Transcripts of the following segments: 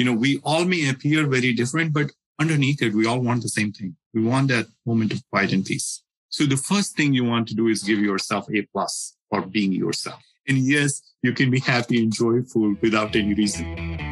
you know, we all may appear very different, but underneath it, we all want the same thing. We want that moment of quiet and peace. So the first thing you want to do is give yourself a plus for being yourself. And yes, you can be happy and joyful without any reason.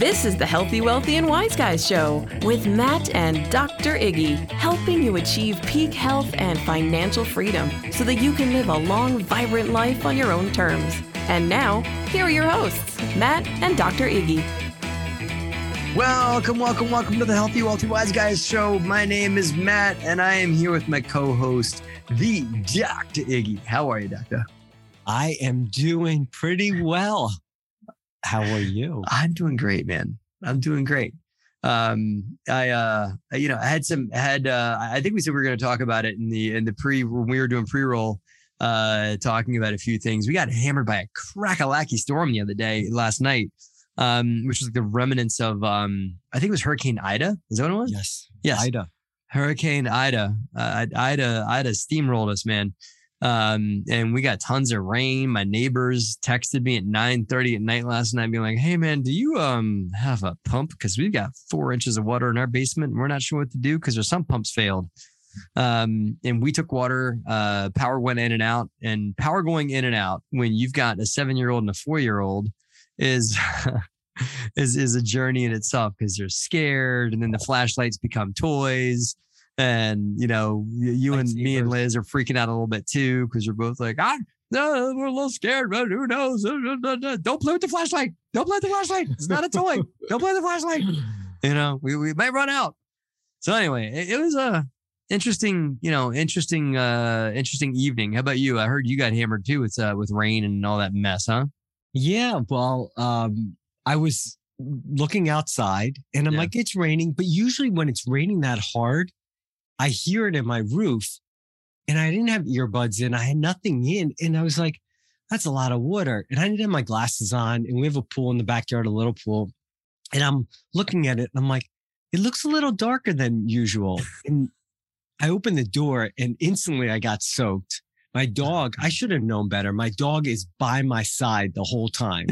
This is the Healthy, Wealthy, and Wise Guys Show with Matt and Dr. Iggy, helping you achieve peak health and financial freedom so that you can live a long, vibrant life on your own terms. And now, here are your hosts, Matt and Dr. Iggy. Welcome, welcome, welcome to the Healthy, Wealthy, Wise Guys Show. My name is Matt, and I am here with my co host, the Dr. Iggy. How are you, Doctor? I am doing pretty well. How are you? I'm doing great, man. I'm doing great. Um, I, uh, you know, I had some, had, uh, I think we said we were going to talk about it in the, in the pre, when we were doing pre roll, uh, talking about a few things. We got hammered by a crackalacky storm the other day, last night, um, which was like the remnants of, um, I think it was Hurricane Ida. Is that what it was? Yes. Yes. Ida. Hurricane Ida. Uh, Ida, Ida steamrolled us, man. Um, and we got tons of rain. My neighbors texted me at 9 30 at night last night, being like, Hey man, do you um have a pump? Because we've got four inches of water in our basement and we're not sure what to do because there's some pumps failed. Um, and we took water, uh, power went in and out, and power going in and out when you've got a seven year old and a four year old is is is a journey in itself because you're scared and then the flashlights become toys and you know, you and me and Liz are freaking out a little bit too because you're both like, ah, no, we're a little scared, but who knows? Don't play with the flashlight. Don't play with the flashlight. It's not a toy. Don't play with the flashlight. You know, we, we might run out. So anyway, it, it was a interesting, you know, interesting, uh, interesting evening. How about you? I heard you got hammered too with uh, with rain and all that mess, huh? Yeah. Well, um, I was looking outside and I'm yeah. like, it's raining, but usually when it's raining that hard, I hear it in my roof and I didn't have earbuds in. I had nothing in. And I was like, that's a lot of water. And I didn't have my glasses on. And we have a pool in the backyard, a little pool. And I'm looking at it and I'm like, it looks a little darker than usual. and I opened the door and instantly I got soaked. My dog, I should have known better. My dog is by my side the whole time.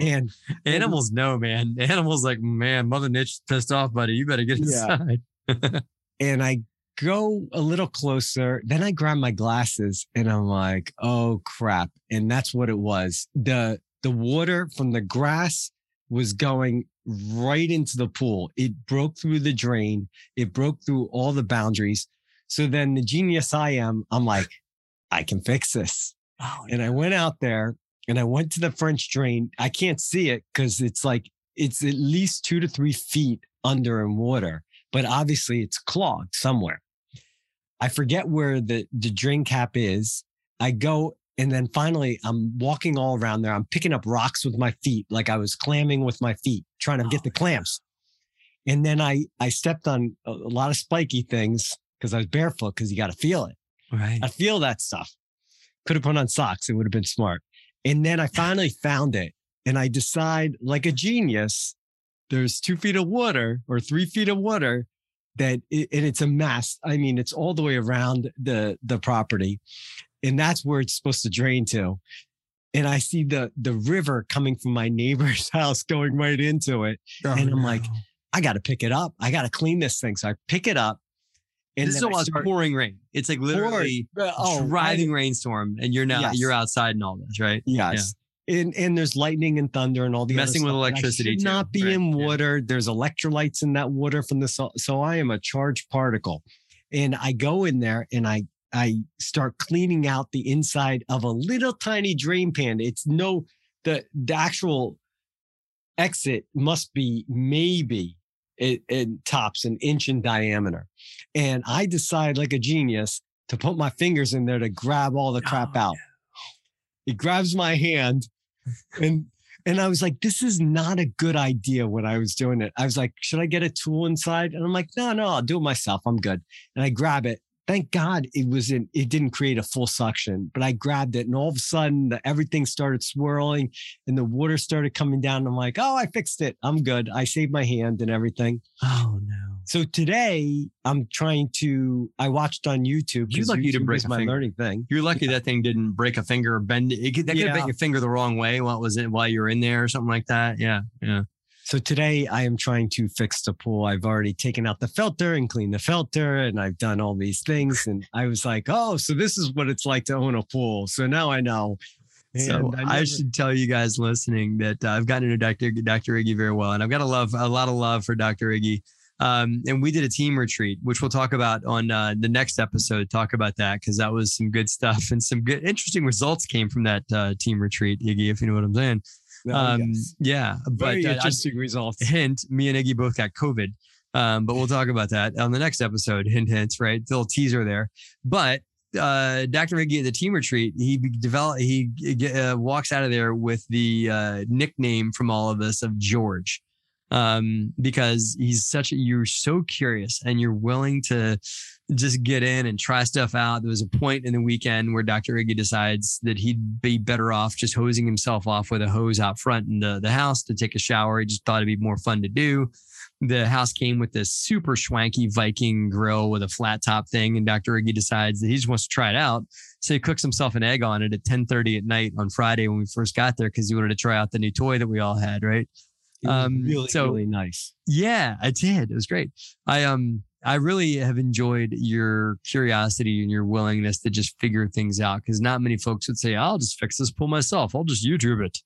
and animals know, man. Animals like, man, Mother Nature's pissed off, buddy. You better get inside. Yeah. and I go a little closer. Then I grab my glasses and I'm like, oh crap. And that's what it was. The the water from the grass was going right into the pool. It broke through the drain. It broke through all the boundaries. So then the genius I am, I'm like, I can fix this. Oh, and I went out there and I went to the French drain. I can't see it because it's like, it's at least two to three feet under in water but obviously it's clogged somewhere. I forget where the, the drain cap is. I go and then finally I'm walking all around there. I'm picking up rocks with my feet, like I was clamming with my feet, trying to oh, get the clamps. And then I, I stepped on a, a lot of spiky things because I was barefoot because you got to feel it. Right. I feel that stuff. Could have put on socks. It would have been smart. And then I finally found it and I decide like a genius there's two feet of water or three feet of water that it, and it's a mess. I mean, it's all the way around the the property, and that's where it's supposed to drain to. And I see the the river coming from my neighbor's house going right into it, oh, and I'm no. like, I got to pick it up. I got to clean this thing. So I pick it up. And this is almost pouring rain. It's like literally oh, driving I, rainstorm, and you're now yes. you're outside and all this, right? Yes and and there's lightning and thunder and all the messing with electricity. Should not be right? in water. Yeah. There's electrolytes in that water from the so, so I am a charged particle, and I go in there and I I start cleaning out the inside of a little tiny drain pan. It's no the the actual exit must be maybe it, it tops an inch in diameter, and I decide like a genius to put my fingers in there to grab all the crap oh, out. Yeah. It grabs my hand and and I was like, this is not a good idea when I was doing it. I was like, should I get a tool inside? And I'm like, no, no, I'll do it myself. I'm good. And I grab it. Thank God it wasn't, it didn't create a full suction, but I grabbed it and all of a sudden the, everything started swirling and the water started coming down. I'm like, oh, I fixed it. I'm good. I saved my hand and everything. Oh no. So today I'm trying to. I watched on YouTube. You're lucky you didn't YouTube break is a my finger. learning thing. You're lucky that thing didn't break a finger or bend it. could, that could have bent your finger the wrong way while was it while you were in there or something like that. Yeah. Yeah. So today I am trying to fix the pool. I've already taken out the filter and cleaned the filter, and I've done all these things. And I was like, oh, so this is what it's like to own a pool. So now I know. So I, never- should tell you guys listening that uh, I've gotten to know Dr. Dr. Iggy very well, and I've got a love, a lot of love for Dr. Iggy. Um, and we did a team retreat, which we'll talk about on uh, the next episode. Talk about that because that was some good stuff and some good, interesting results came from that uh, team retreat, Iggy. If you know what I'm saying. Um, yes. Yeah, but very uh, I- interesting results. hint, me and Iggy both got COVID. Um, but we'll talk about that on the next episode. Hint, hints, right? Little teaser there. But uh, Dr. Iggy at the team retreat, he developed, he uh, walks out of there with the uh, nickname from all of us of George. Um, because he's such a, you're so curious and you're willing to just get in and try stuff out. There was a point in the weekend where Dr. Iggy decides that he'd be better off just hosing himself off with a hose out front in the, the house to take a shower. He just thought it'd be more fun to do. The house came with this super swanky Viking grill with a flat top thing, and Dr. Iggy decides that he just wants to try it out. So he cooks himself an egg on it at 10:30 at night on Friday when we first got there because he wanted to try out the new toy that we all had, right? Um, really, so- really nice. Yeah, I did. It was great. I um I really have enjoyed your curiosity and your willingness to just figure things out because not many folks would say, "I'll just fix this pool myself. I'll just YouTube it."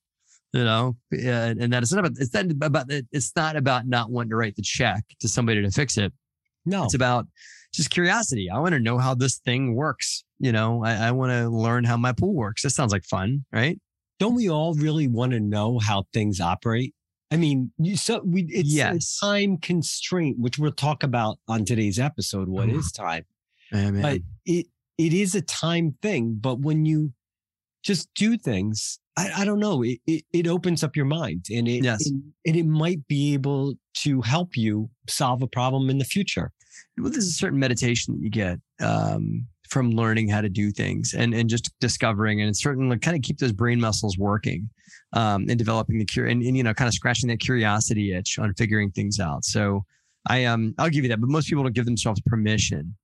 You know, and that it's not about it's not about it's not about not wanting to write the check to somebody to fix it. No, It's about just curiosity. I want to know how this thing works. You know, I, I want to learn how my pool works. That sounds like fun, right? don't we all really want to know how things operate? I mean, you, so we it's Yes. a time constraint, which we'll talk about on today's episode. What Ooh. is time? Yeah, man. But it it is a time thing. But when you just do things, I, I don't know, it, it it opens up your mind, and it Yes. and, and it might be able to help you solve a problem in the future. well, there's a certain meditation that you get um, from learning how to do things and, and just discovering and it's certainly kind of keep those brain muscles working um, and developing the cure and, and, you know, kind of scratching that curiosity itch on figuring things out. So I, um, I'll give you that, but most people don't give themselves permission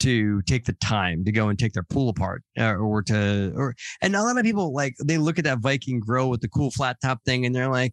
to take the time to go and take their pool apart uh, or to, or, and a lot of people like, they look at that Viking grill with the cool flat top thing and they're like,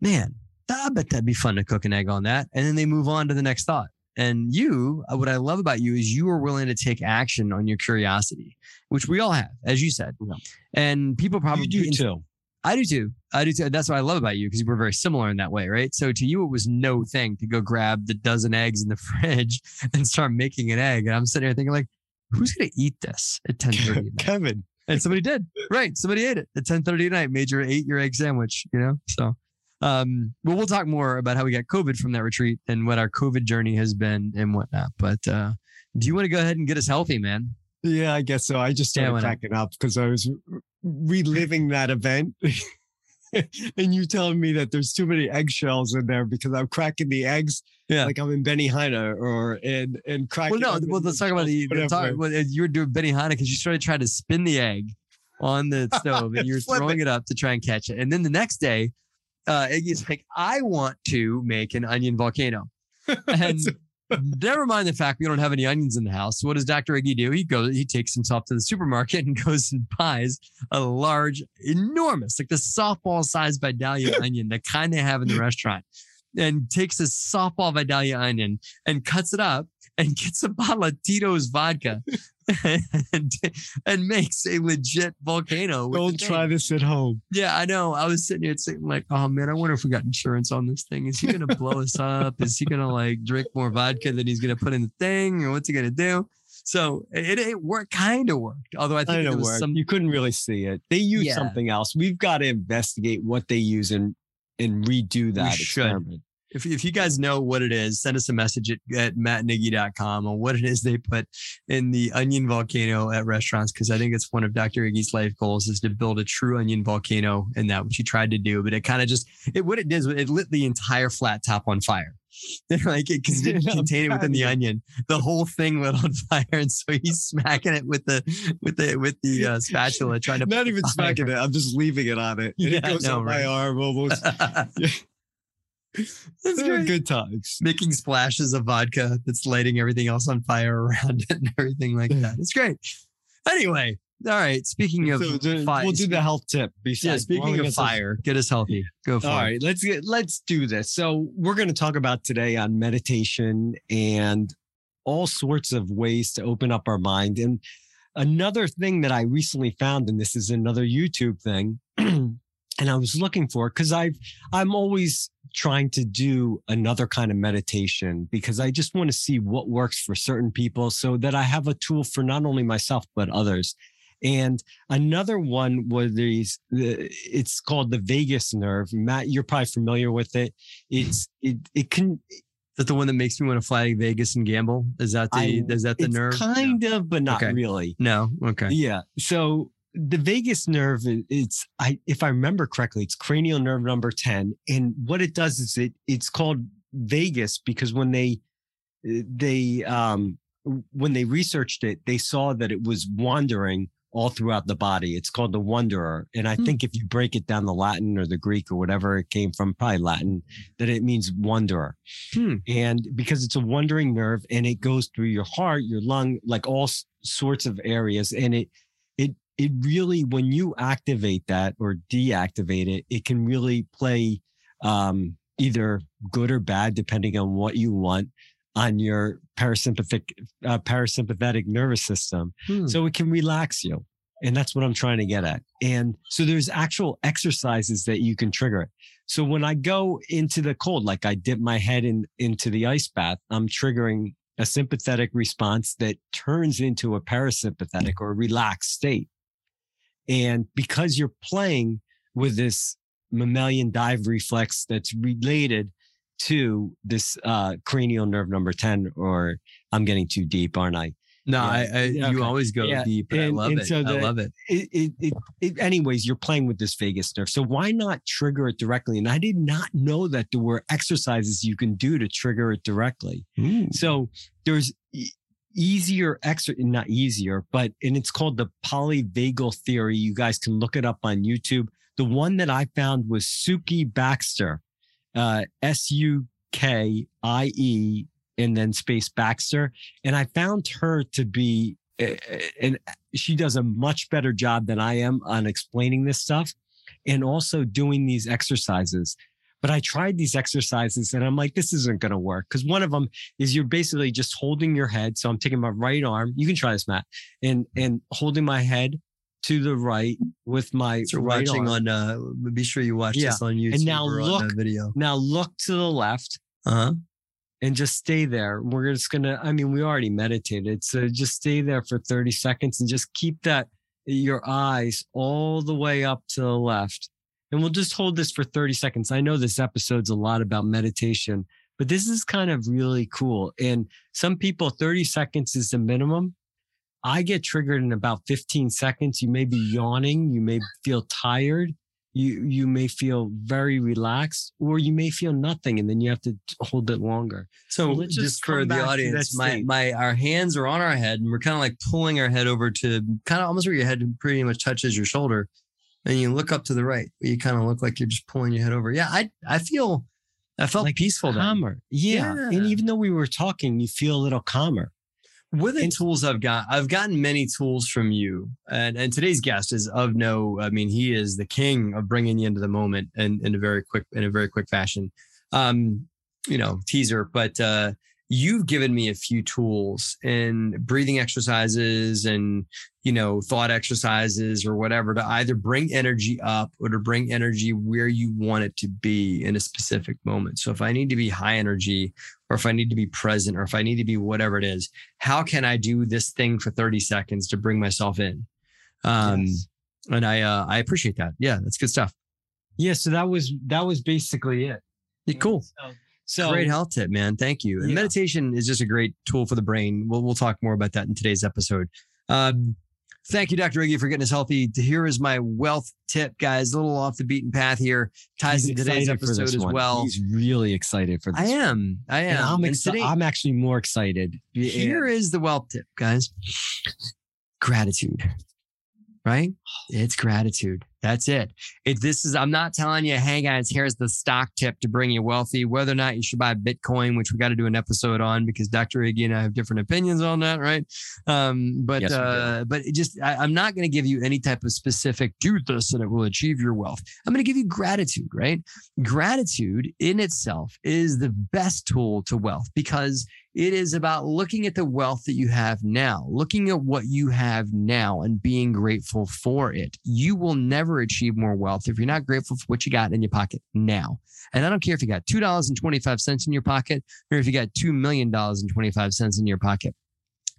man, I bet that'd be fun to cook an egg on that. And then they move on to the next thought. And you, uh, what I love about you is you are willing to take action on your curiosity, which we all have, as you said. Yeah. And people probably you do too. I do too. I do too. That's what I love about you because we're very similar in that way, right? So to you, it was no thing to go grab the dozen eggs in the fridge and start making an egg. And I'm sitting here thinking, like, who's gonna eat this at 10:30 at night? Kevin. And somebody did. Right. Somebody ate it at 10:30 at night, made your ate your egg sandwich, you know? So um, but we'll talk more about how we got COVID from that retreat and what our COVID journey has been and whatnot. But uh do you want to go ahead and get us healthy, man? Yeah, I guess so. I just Yeah, started not? cracking up because I was reliving that event. and you telling me that there's too many eggshells in there because I'm cracking the eggs Yeah. like I'm in Benny Benihana or and and cracking. Well, no, well, let's talk about the, the talk, well, you were doing Benihana because you started trying to spin the egg on the stove and you were Flip throwing it up to try and catch it. And then the next day, uh, Iggy's like, I want to make an onion volcano. And never mind the fact we don't have any onions in the house. What does Dr. Iggy do? He goes, he takes himself to the supermarket and goes and buys a large, enormous, like the softball sized Vidalia onion, the kind they have in the restaurant, and takes this softball Vidalia onion and cuts it up and gets a bottle of Tito's vodka and, and makes a legit volcano. Don't try this at home. Yeah, I know. I was sitting here thinking, like, oh man, I wonder if we got insurance on this thing. Is he gonna blow us up? Is he gonna like drink more vodka than he's gonna put in the thing, or what's he gonna do? So it, it worked, kind of worked. Although I think I there was where some. you couldn't really see it. They use Yeah. something else. We've got to investigate what they use and and redo that should. experiment. If, if you guys know what it is, send us a message at, at mattniggy.com on what it is they put in the onion volcano at restaurants. Cause I think it's one of Dr. Iggy's life goals is to build a true onion volcano and that which he tried to do. But it kind of just, it, what it did is it lit the entire flat top on fire. like it, cause it didn't contain it within the onion. The whole thing lit on fire. And so he's smacking it with the, with the, with the uh, spatula trying to Not even smacking it. I'm just leaving it on it. And Yeah, it goes know, on my arm almost. That's They're great. good times. Making splashes of vodka that's lighting everything else on fire around it and everything like that. It's great. Anyway, all right. Speaking of So, the- fire, we'll do the health tip. yeah, speaking blowing of us fire, get us healthy. Go for All it. All right, let's get let's do this. So we're going to talk about today on meditation and all sorts of ways to open up our mind. And another thing that I recently found, and this is another YouTube thing, and I was looking for because I've I'm always trying to do another kind of meditation because I just want to see what works for certain people so that I have a tool for not only myself but others. And another one was these, it's called the vagus nerve. Matt, you're probably familiar with it. It's, it, it can, that the one that makes me want to fly to Vegas and gamble? Is that the I- is that the nerve? kind of, but not Okay. really. No. Okay. Yeah. So the vagus nerve, it's, I, if I remember correctly, it's cranial nerve number 10. And what it does is it, it's called vagus because when they, they, um, when they researched it, they saw that it was wandering all throughout the body. It's called the wanderer. And I Hmm. think if you break it down the Latin or the Greek or whatever it came from, probably Latin, that it means wanderer. Hmm. And because it's a wandering nerve and it goes through your heart, your lung, like all sorts of areas. And it, it, really, when you activate that or deactivate it, it can really play um, either good or bad, depending on what you want on your parasympathetic uh, parasympathetic nervous system. Hmm. so it can relax you and that's what i'm trying to get at. And so there's actual exercises that you can trigger it. So when i go into the cold like i dip my head in into the ice bath i'm triggering a sympathetic response that turns into a parasympathetic or relaxed state and because you're playing with this mammalian dive reflex that's related to this uh, cranial nerve number 10 or i'm getting too deep aren't i no, yeah. I, I you okay. always go Yeah, deep. and I love and it. so I love it. it, it, it, it, anyways, you're playing with this vagus nerve. So why not trigger it directly? And I did not know that there were exercises you can do to trigger it directly. So there's easier exer, not easier, but, and it's called the polyvagal theory. You guys can look it up on YouTube. The one that I found was Sukie Baxter, uh, S U K I E, and then space Baxter. And I found her to be, uh, and she does a much better job than I am on explaining this stuff and also doing these exercises. But I tried these exercises and I'm like, this isn't going to work. Because one of them is you're basically just holding your head. So I'm taking my right arm. You can try this, Matt, and and holding my head to the right with my So right watching arm. on uh be sure you watch Yeah. this on YouTube And now look- video. now look to the left Uh-huh. and just stay there. We're just gonna. I mean, we already meditated, so just stay there for 30 seconds and just keep that your eyes all the way up to the left. And we'll just hold this for 30 seconds. I know this episode's a lot about meditation, but this is kind of really cool. And some people, 30 seconds is the minimum. I get triggered in about 15 seconds. You may be yawning, you may feel tired, you you may feel very relaxed, or you may feel nothing, and then you have to hold it longer. So let's just, for the back to that audience, my my our hands are on our head and we're kind of like pulling our head over to kind of almost where your head pretty much touches your shoulder. And you look up to the right. You kind of look like you're just pulling your head over. Yeah, I I feel I felt Like peaceful then. calmer. Yeah. Yeah. And even though we were talking, you feel a little calmer. With the tools I've got, I've gotten many tools from you, and and today's guest is of no. I mean, he is the king of bringing you into the moment and in a very quick in a very quick fashion. Um, you know, teaser, but uh, you've given me a few tools and breathing exercises and you know thought exercises or whatever to either bring energy up or to bring energy where you want it to be in a specific moment. So if I need to be high energy, or if I need to be present, or if I need to be whatever it is, how can I do this thing for 30 seconds to bring myself in? Um, Yes. and I, uh, I appreciate that. Yeah, that's good stuff. Yeah. So that was that was basically it. Yeah, cool. So, so great health tip, man. Thank you. And Yeah. meditation is just a great tool for the brain. We'll, we'll talk more about that in today's episode. Um, thank you, Dr. Iggy, for getting us healthy. Here is my wealth tip, guys. A little off the beaten path here. Ties he's into today's episode as one. well. He's really excited for this. I am. I am. And I'm excited. I'm actually more excited. Here is the wealth tip, guys. Gratitude, right? It's gratitude. That's it. If this is, I'm not telling you, hey guys, here's the stock tip to bring you wealthy, whether or not you should buy Bitcoin, which we got to do an episode on because Dr. Iggy and I have different opinions on that, right? Um, but, Yes, uh, but it just, I, I'm not going to give you any type of specific do this and it will achieve your wealth. I'm going to give you gratitude, right? Gratitude in itself is the best tool to wealth because it is about looking at the wealth that you have now, looking at what you have now and being grateful for it. You will never achieve more wealth if you're not grateful for what you got in your pocket now. And I don't care if you got $2.25 in your pocket or if you got $2 million and 25 cents in your pocket.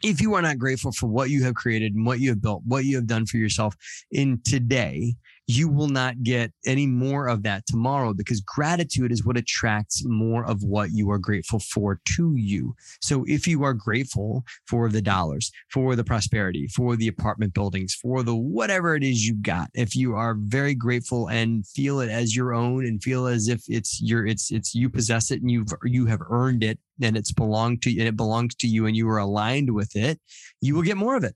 If you are not grateful for what you have created and what you have built, what you have done for yourself in today, you will not get any more of that tomorrow because gratitude is what attracts more of what you are grateful for to you. So if you are grateful for the dollars, for the prosperity, for the apartment buildings, for the whatever it is you got, if you are very grateful and feel it as your own and feel as if it's your it's it's you possess it and you've you have earned it and it's belonged to and it belongs to you and you are aligned with it, you will get more of it.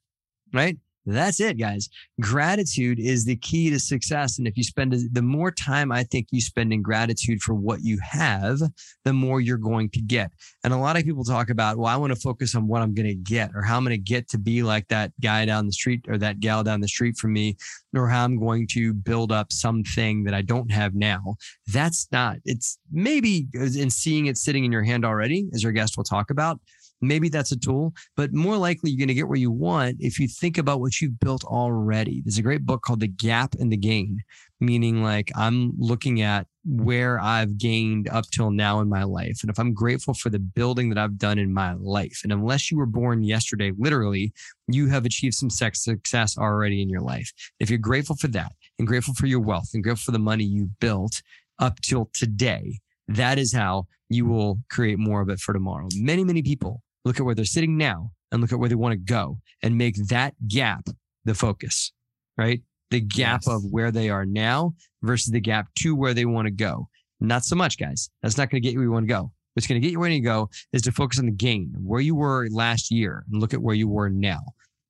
Right? That's it, guys. Gratitude is the key to success. And if you spend the more time I think you spend in gratitude for what you have, the more you're going to get. And a lot of people talk about, well, I want to focus on what I'm going to get or how I'm going to get to be like that guy down the street or that gal down the street from me, or how I'm going to build up something that I don't have now. That's not, it's maybe uh, in seeing it sitting in your hand already, as our guest will talk about. Maybe that's a tool, but more likely you're going to get where you want if you think about what you've built already. There's a great book called The Gap and the Gain, meaning like I'm looking at where I've gained up till now in my life. And if I'm grateful for the building that I've done in my life, and unless you were born yesterday, literally, you have achieved some success already in your life. If you're grateful for that and grateful for your wealth and grateful for the money you've built up till today, that is how you will create more of it for tomorrow. Many, many people look at where they're sitting now and look at where they want to go and make that gap the focus, right? The gap Yes. of where they are now versus the gap to where they want to go. Not so much, guys. That's not going to get you where you want to go. What's going to get you where you go is to focus on the gain, where you were last year, and look at where you were now.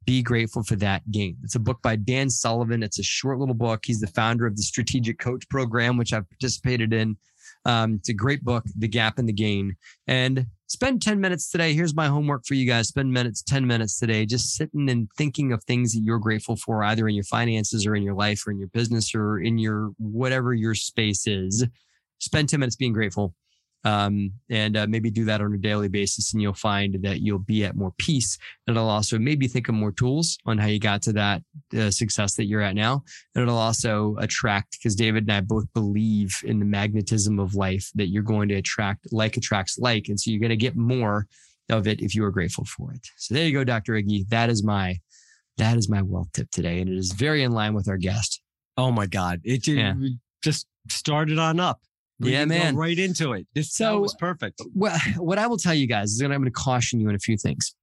Be grateful for that gain. It's a book by Dan Sullivan. It's a short little book. He's the founder of the Strategic Coach Program, which I've participated in. Um, it's a great book, The Gap and the Gain. And spend 10 minutes today. Here's my homework for you guys. Spend minutes, 10 minutes today, just sitting and thinking of things that you're grateful for, either in your finances or in your life or in your business or in your whatever your space is. Spend 10 minutes being grateful. Um, and uh, maybe do that on a daily basis, and you'll find that you'll be at more peace. And it'll also maybe think of more tools on how you got to that uh, success that you're at now. And it'll also attract, because David and I both believe in the magnetism of life that you're going to attract, like attracts like. And so you're going to get more of it if you are grateful for it. So there you go, Dr. Iggy. That is my, that is my wealth tip today. And it is very in line with our guest. Oh my God. It Yeah. just started on up. We Yeah, man. right into it. This So- so, was perfect. Well, what I will tell you guys is that I'm going to caution you on a few things.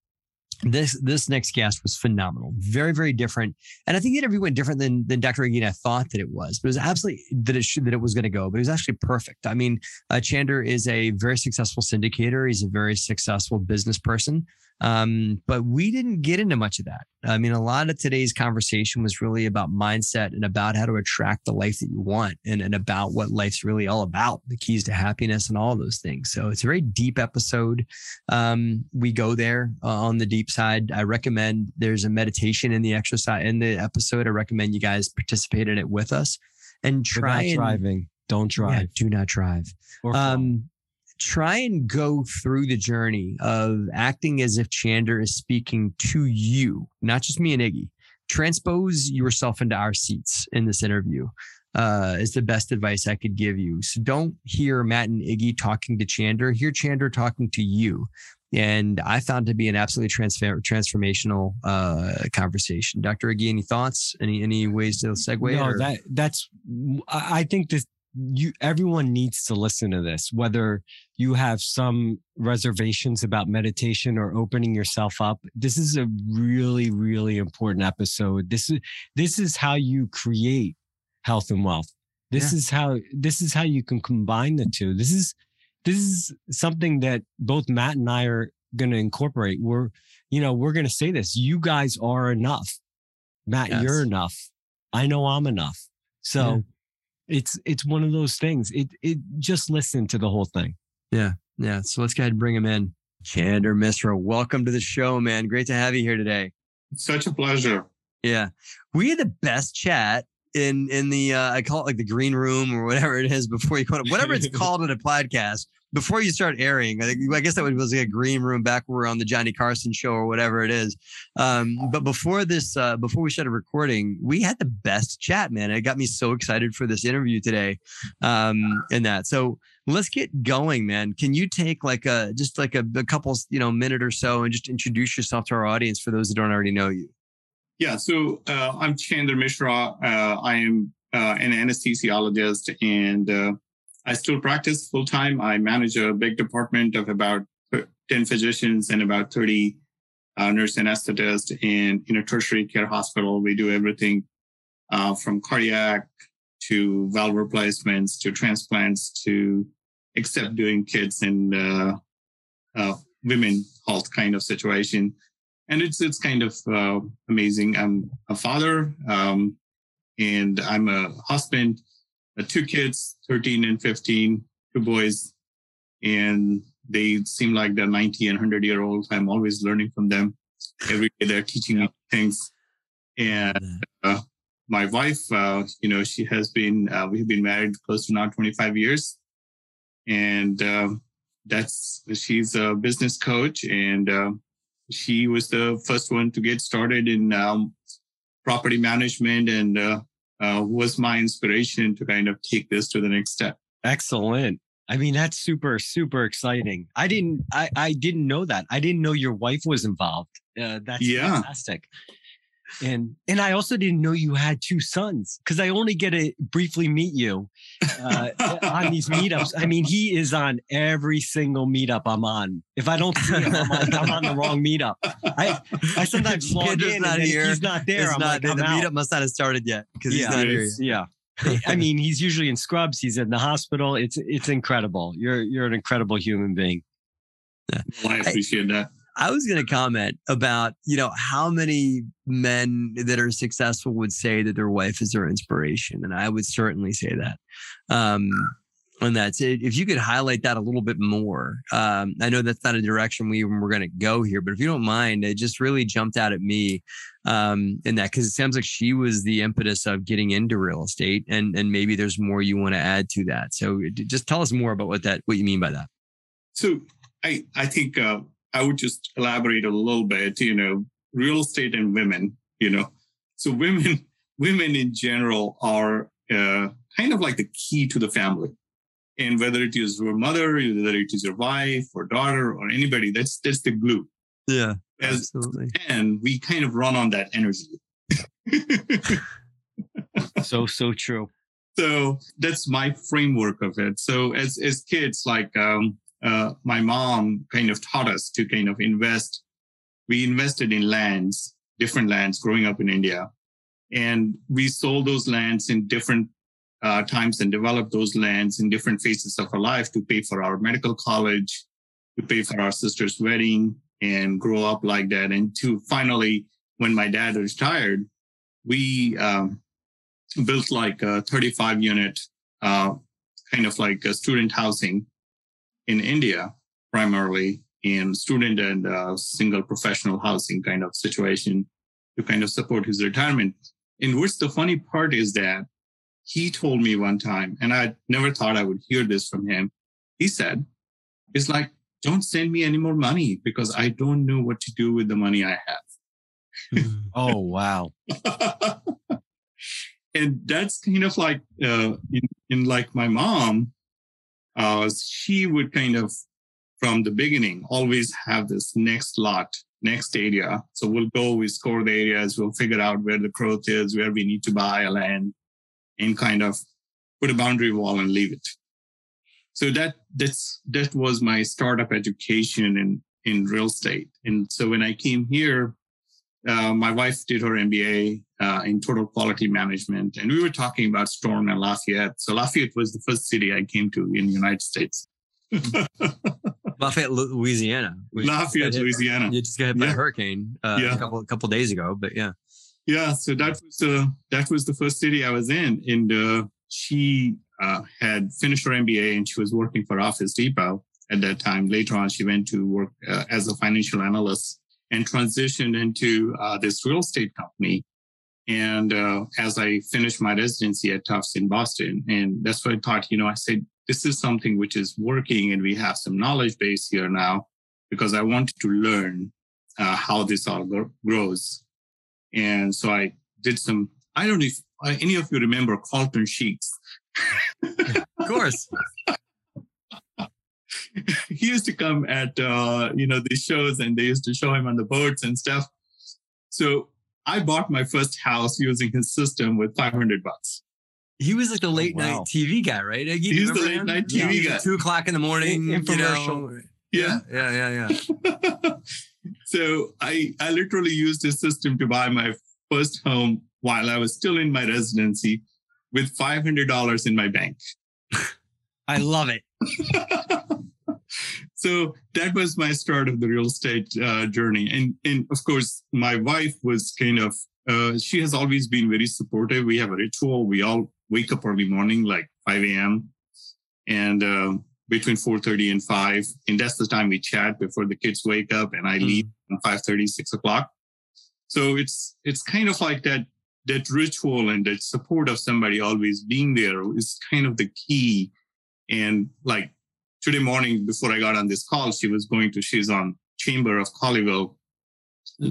This this next guest was phenomenal, very very different, and I think the interview went different than than Dr. Agina thought that it was. But it was absolutely that it should that it was going to go. But it was actually perfect. I mean, uh, Chander is a very successful syndicator. He's a very successful business person. Um, but we didn't get into much of that. I mean, a lot of today's conversation was really about mindset and about how to attract the life that you want and, and about what life's really all about, the keys to happiness and all those things. So it's a very deep episode. Um, we go there uh, on the deep side. I recommend there's a meditation in the exercise in the episode. I recommend you guys participate in it with us and try and driving. Don't Yeah, drive. do not drive um, try and go through the journey of acting as if Chander is speaking to you, not just me and Iggy. Transpose yourself into our seats in this interview. Uh, is the best advice I could give you. So don't hear Matt and Iggy talking to Chander. Hear Chander talking to you. And I found to be an absolutely transfer, transformational uh, conversation. Dr. Iggy, any thoughts? Any any ways to segue? no, or- that that's I I think this you everyone needs to listen to this, whether you have some reservations about meditation or opening yourself up. This is a really, really important episode. This is this is how you create health and wealth. This Yeah. is how this is how you can combine the two. This is this is something that both Matt and I are gonna incorporate. We're, you know, we're gonna say this. You guys are enough. Matt, Yes. you're enough. I know I'm enough. So it's it's one of those things. It it just listen to the whole thing. Yeah. Yeah. So let's go ahead and bring him in. Chander Mishra, welcome to the show, man. Great to have you here today. It's such a pleasure. Yeah. We had the best chat in in the uh, I call it like the green room or whatever it is before you go to whatever it's called in a podcast before you start airing. I, think, I guess that was like a green room back where we're on the Johnny Carson show or whatever it is. Um, but before this, uh, before we started recording, we had the best chat, man. It got me so excited for this interview today, um, and that. So let's get going, man. Can you take like a just like a, a couple, you know, minute or so and just introduce yourself to our audience for those that don't already know you? Yeah, so uh, I'm Chander Mishra. Uh, I am uh, an anesthesiologist and uh, I still practice full time. I manage a big department of about 10 physicians and about 30 uh, nurse anesthetists. And in a tertiary care hospital, we do everything uh, from cardiac to valve replacements to transplants to except doing kids and women health kind of situation and it's it's kind of uh, amazing. I'm a father, um, and I'm a husband. Uh, two kids, 13 and 15, two boys, and they seem like they're 90 and 100 year old. I'm always learning from them. Every day they're teaching me things. And uh, my wife, uh, you know, she has been, uh, we've been married close to now 25 years. And um, that's, she's a business coach and uh, she was the first one to get started in um, property management and uh, was my inspiration to kind of take this to the next step. Excellent. I mean, that's super, super exciting. I didn't, I, I didn't know that. I didn't know your wife was involved. Uh, that's yeah. fantastic and and I also didn't know you had two sons because I only get to briefly meet you uh, on these meetups. I mean, he is on every single meetup I'm on. If I don't see him, I'm on, I'm on the wrong meetup. I I sometimes log in not and here. he's not there. It's I'm not, like, the I'm meetup out. must not have started yet because yeah, he's not here. Yeah. I mean, he's usually in scrubs. He's in the hospital. It's it's incredible. You're you're an incredible human being. Well, I appreciate that. I was going to comment about, you know, how many men that are successful would say that their wife is their inspiration. And I would certainly say that. Um, and that's it. If you could highlight that a little bit more, um, I know that's not a direction we we're going to go here, but if you don't mind, it just really jumped out at me um, in that because it sounds like she was the impetus of getting into real estate, and and maybe there's more you want to add to that. So just tell us more about what that what you mean by that. So I I think uh, I would just elaborate a little bit, you know, real estate and women, you know. So women, women in general are uh, kind of like the key to the family. And whether it is your mother, whether it is your wife or daughter or anybody, that's that's the glue. Yeah. As, absolutely. And we kind of run on that energy. so so true. So that's my framework of it. So as as kids, like um, uh, my mom kind of taught us to kind of invest. We invested in lands, different lands growing up in India. And we sold those lands in different uh, times and developed those lands in different phases of our life to pay for our medical college, to pay for our sister's wedding and grow up like that. And to finally, when my dad retired, we um, built like a 35 unit, uh, kind of like a student housing in India, primarily in student and uh, single professional housing kind of situation to kind of support his retirement. In which the funny part is that he told me one time, and I never thought I would hear this from him. He said, It's like, don't send me any more money because I don't know what to do with the money I have. oh, wow. and that's kind of like uh, in, in like my mom uh, she would kind of, from the beginning, always have this next lot, next area. So we'll go, we score the areas, we'll figure out where the growth is, where we need to buy a land, and kind of put a boundary wall and leave it. So that that's that was my startup education in in real estate. And so when I came here, uh, my wife did her MBA uh, in total quality management, and we were talking about Storm and Lafayette. So Lafayette was the first city I came to in the United States. Lafayette, Louisiana. Lafayette, Louisiana. You just got hit by yeah. a hurricane uh, yeah. a couple a couple days ago, but yeah. yeah, so that was uh, that was the first city I was in, and uh, she uh, had finished her MBA and she was working for Office Depot at that time. Later on, she went to work uh, as a financial analyst and transitioned into uh, this real estate company. And uh, as I finished my residency at Tufts in Boston, and that's what I thought, you know, I said, this is something which is working and we have some knowledge base here now because I wanted to learn uh, how this all grows. And so I did some, I don't know if uh, any of you remember Carleton Sheets. of course. he used to come at uh, you know these shows and they used to show him on the boats and stuff. So I bought my first house using his system with 500 bucks. He was like the late oh, wow. night TV guy, right? He was the late him? night TV yeah. guy. Two o'clock in the morning, infomercial. You know, yeah, yeah, yeah, yeah. so I I literally used his system to buy my first home while I was still in my residency with $500 in my bank. I love it. so that was my start of the real estate uh, journey. And, and of course, my wife was kind of, uh, she has always been very supportive. We have a ritual. We all wake up early morning, like 5 a.m. And uh, between 4.30 and 5. And that's the time we chat before the kids wake up and I mm. leave at 5.30, 6 o'clock. So it's it's kind of like that that ritual and that support of somebody always being there is kind of the key. And like today morning before I got on this call, she was going to, she's on Chamber of Colleyville.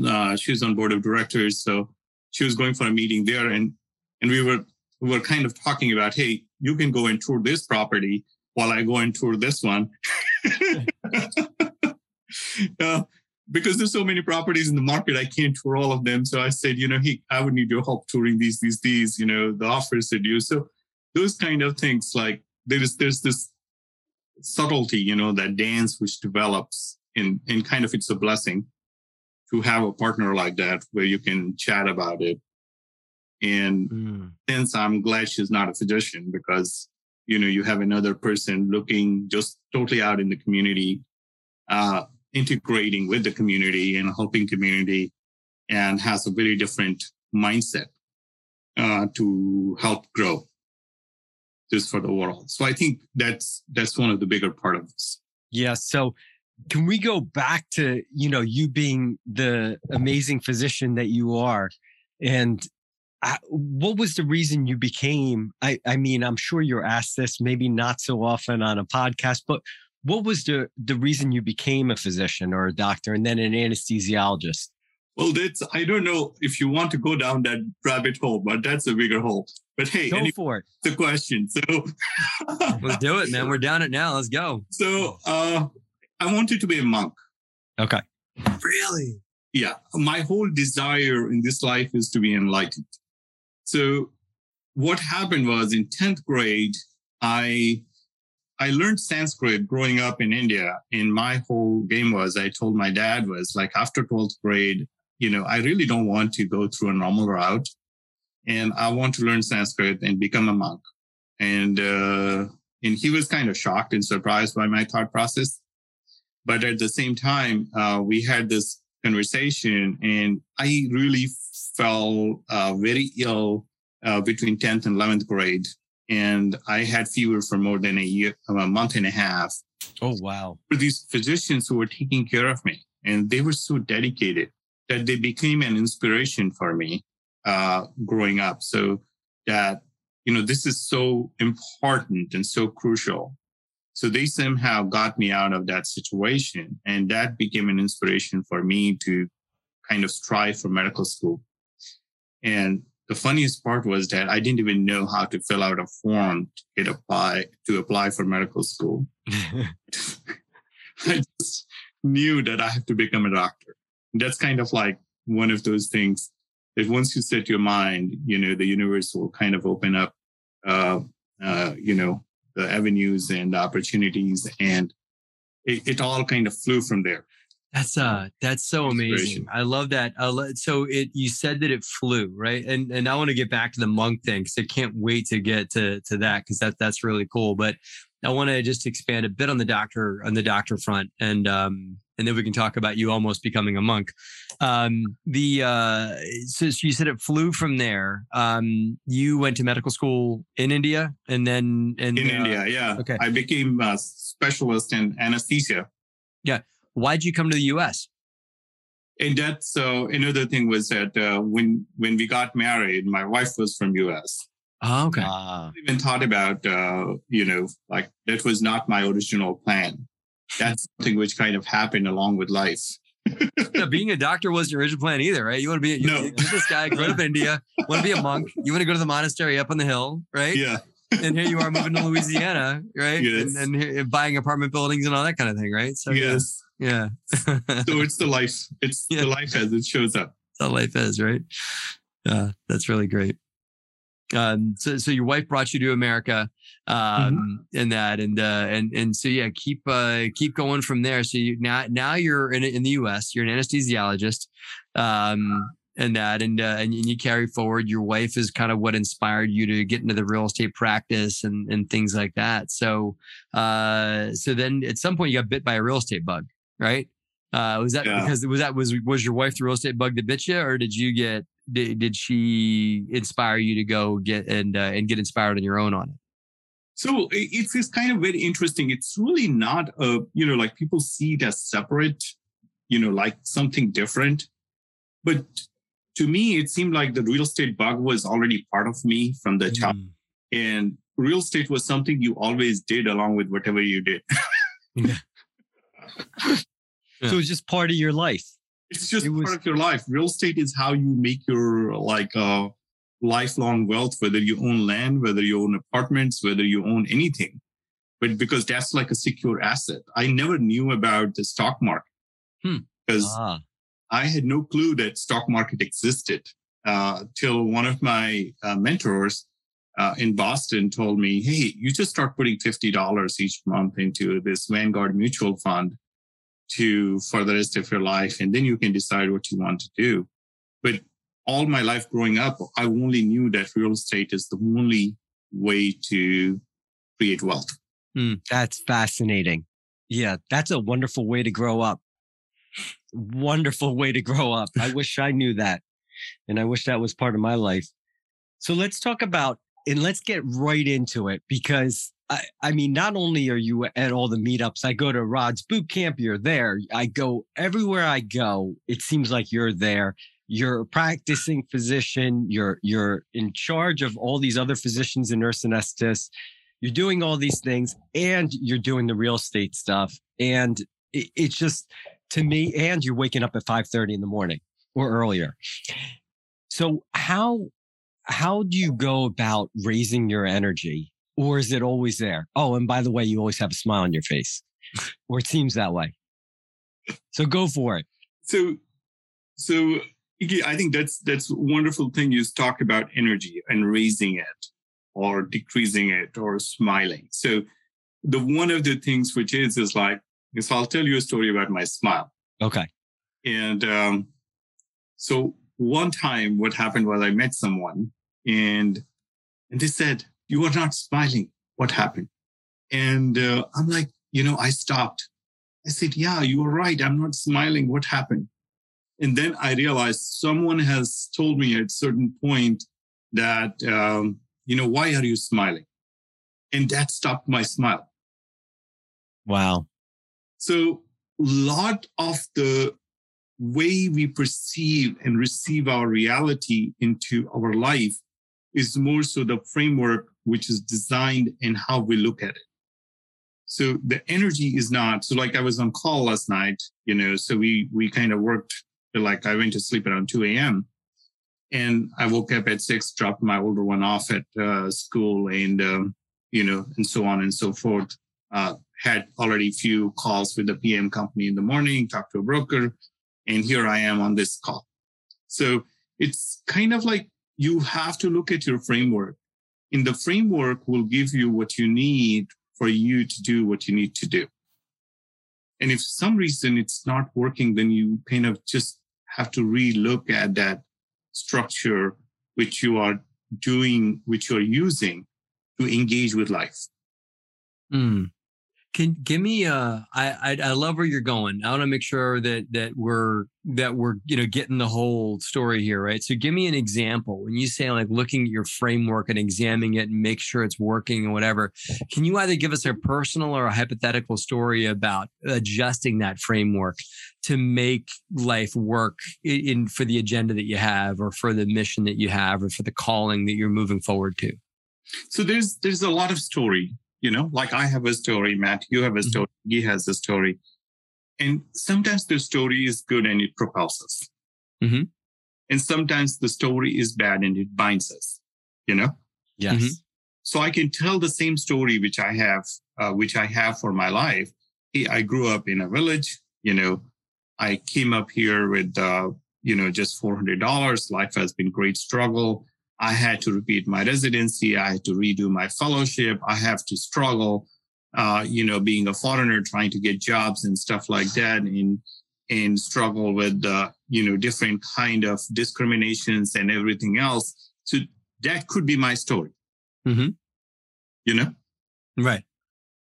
Uh, she's on board of directors. So she was going for a meeting there and, and we were, we were kind of talking about, Hey, you can go and tour this property while I go and tour this one. uh, because there's so many properties in the market, I can't tour all of them. So I said, you know, he, I would need your help touring these, these, these, you know, the offers that you. So those kind of things, like there is, there's this subtlety, you know, that dance which develops in, in kind of, it's a blessing to have a partner like that where you can chat about it. And mm. since I'm glad she's not a physician because, you know, you have another person looking just totally out in the community, uh, integrating with the community and helping community and has a very different mindset uh, to help grow this for the world. So I think that's that's one of the bigger part of this. Yeah. So can we go back to you know you being the amazing physician that you are, and uh, what was the reason you became? I I mean I'm sure you're asked this maybe not so often on a podcast, but what was the the reason you became a physician or a doctor and then an anesthesiologist? Well, that's I don't know if you want to go down that rabbit hole, but that's a bigger hole. But hey, go for it. The question. So let's do it, man. We're down it now. Let's go. So uh, I wanted to be a monk. Okay. Really? Yeah. My whole desire in this life is to be enlightened. So what happened was in 10th grade, I I learned Sanskrit growing up in India. And my whole game was I told my dad was like after 12th grade, you know, I really don't want to go through a normal route. And I want to learn Sanskrit and become a monk. And uh, and he was kind of shocked and surprised by my thought process. But at the same time, uh, we had this conversation, and I really fell uh, very ill uh, between 10th and 11th grade and I had fever for more than a year, a month and a half. Oh wow! For these physicians who were taking care of me, and they were so dedicated that they became an inspiration for me uh, growing up. So that you know this is so important and so crucial. So they somehow got me out of that situation, and that became an inspiration for me to kind of strive for medical school. And the funniest part was that I didn't even know how to fill out a form to get apply to apply for medical school. I just knew that I have to become a doctor. That's kind of like one of those things that once you set your mind, you know, the universe will kind of open up, uh, uh, you know, the avenues and the opportunities, and it, it all kind of flew from there. That's uh that's so amazing. I love that. I lo- so it you said that it flew, right? And and I want to get back to the monk thing cuz I can't wait to get to to that cuz that that's really cool, but I want to just expand a bit on the doctor on the doctor front and um and then we can talk about you almost becoming a monk. Um, the uh, so, you said it flew from there. Um, you went to medical school in India, and then in uh, India, yeah. Okay, I became a specialist in anesthesia. Yeah. Why'd you come to the U.S.? And that so another thing was that uh, when when we got married, my wife was from U.S. Oh, okay. Uh, I even thought about uh, you know like that was not my original plan that's something which kind of happened along with life. yeah, being a doctor wasn't your original plan either, right? You want to be you, no. you're this guy, grew up in India, want to be a monk. You want to go to the monastery up on the hill, right? Yeah. and here you are moving to Louisiana, right? Yes. And, and buying apartment buildings and all that kind of thing, right? So yes. Yeah. so it's the life. It's yeah. the life as it shows up. That's how life is, right? Yeah, that's really great. Um, so, so your wife brought you to America, um, mm-hmm. and that, and uh, and and so yeah, keep uh, keep going from there. So you now now you're in in the U.S. You're an anesthesiologist, um, and that, and uh, and you carry forward. Your wife is kind of what inspired you to get into the real estate practice and and things like that. So, uh, so then at some point you got bit by a real estate bug, right? Uh, was that yeah. because was that was was your wife the real estate bug that bit you, or did you get did, did she inspire you to go get and uh, and get inspired on your own on it? So it's, it's kind of very interesting. It's really not a, you know, like people see it as separate, you know, like something different. But to me, it seemed like the real estate bug was already part of me from the top. Mm. And real estate was something you always did along with whatever you did. yeah. So it's just part of your life. It's just it was, part of your life. Real estate is how you make your like uh, lifelong wealth, whether you own land, whether you own apartments, whether you own anything. But because that's like a secure asset. I never knew about the stock market because hmm. ah. I had no clue that stock market existed uh, till one of my uh, mentors uh, in Boston told me, "Hey, you just start putting fifty dollars each month into this Vanguard mutual fund." To for the rest of your life and then you can decide what you want to do. But all my life growing up i only knew that real estate is the only way to create wealth. Mm, that's fascinating. Yeah that's a wonderful way to grow up. Wonderful way to grow up. I wish i knew that and i wish that was part of my life. So let's talk about and let's get right into it because I, I mean, not only are you at all the meetups, I go to Rod's boot camp, you're there. I go everywhere I go, it seems like you're there. You're a practicing physician, you're you're in charge of all these other physicians and nurse anesthetists. You're doing all these things and you're doing the real estate stuff. And it, it's just to me, and you're waking up at 5 30 in the morning or earlier. So how how do you go about raising your energy or is it always there? Oh, and by the way, you always have a smile on your face, or it seems that way. So go for it. So, so I think that's that's a wonderful thing. You talk about energy and raising it, or decreasing it, or smiling. So, the one of the things which is is like, so I'll tell you a story about my smile. Okay. And um, so one time, what happened was I met someone, and and they said, you are not smiling. What happened? And uh, I'm like, you know, I stopped. I said, yeah, you are right. I'm not smiling. What happened? And then I realized someone has told me at a certain point that, um, you know, why are you smiling? And that stopped my smile. Wow. So a lot of the way we perceive and receive our reality into our life is more so the framework which is designed and how we look at it. So the energy is not so like I was on call last night, you know, so we we kind of worked like I went to sleep around 2 a.m. And I woke up at six, dropped my older one off at uh, school, and um, you know, and so on and so forth. Uh, had already few calls with the PM company in the morning, talked to a broker, and here I am on this call. So it's kind of like you have to look at your framework in the framework will give you what you need for you to do what you need to do. And if some reason it's not working, then you kind of just have to relook at that structure which you are doing, which you're using to engage with life. Mm. Can give me uh I, I I love where you're going. I want to make sure that that we're that we're you know getting the whole story here, right? So give me an example. When you say like looking at your framework and examining it and make sure it's working and whatever, can you either give us a personal or a hypothetical story about adjusting that framework to make life work in, in for the agenda that you have or for the mission that you have or for the calling that you're moving forward to? So there's there's a lot of story you know, like I have a story, Matt, you have a mm-hmm. story, he has a story. And sometimes the story is good and it propels us. Mm-hmm. And sometimes the story is bad and it binds us, you know? Yes. Mm-hmm. So I can tell the same story which I have, uh, which I have for my life. I grew up in a village, you know, I came up here with, uh, you know, just $400. Life has been great struggle. I had to repeat my residency. I had to redo my fellowship. I have to struggle, uh, you know, being a foreigner, trying to get jobs and stuff like that, and and struggle with uh, you know different kind of discriminations and everything else. So that could be my story. Mm-hmm. You know, right?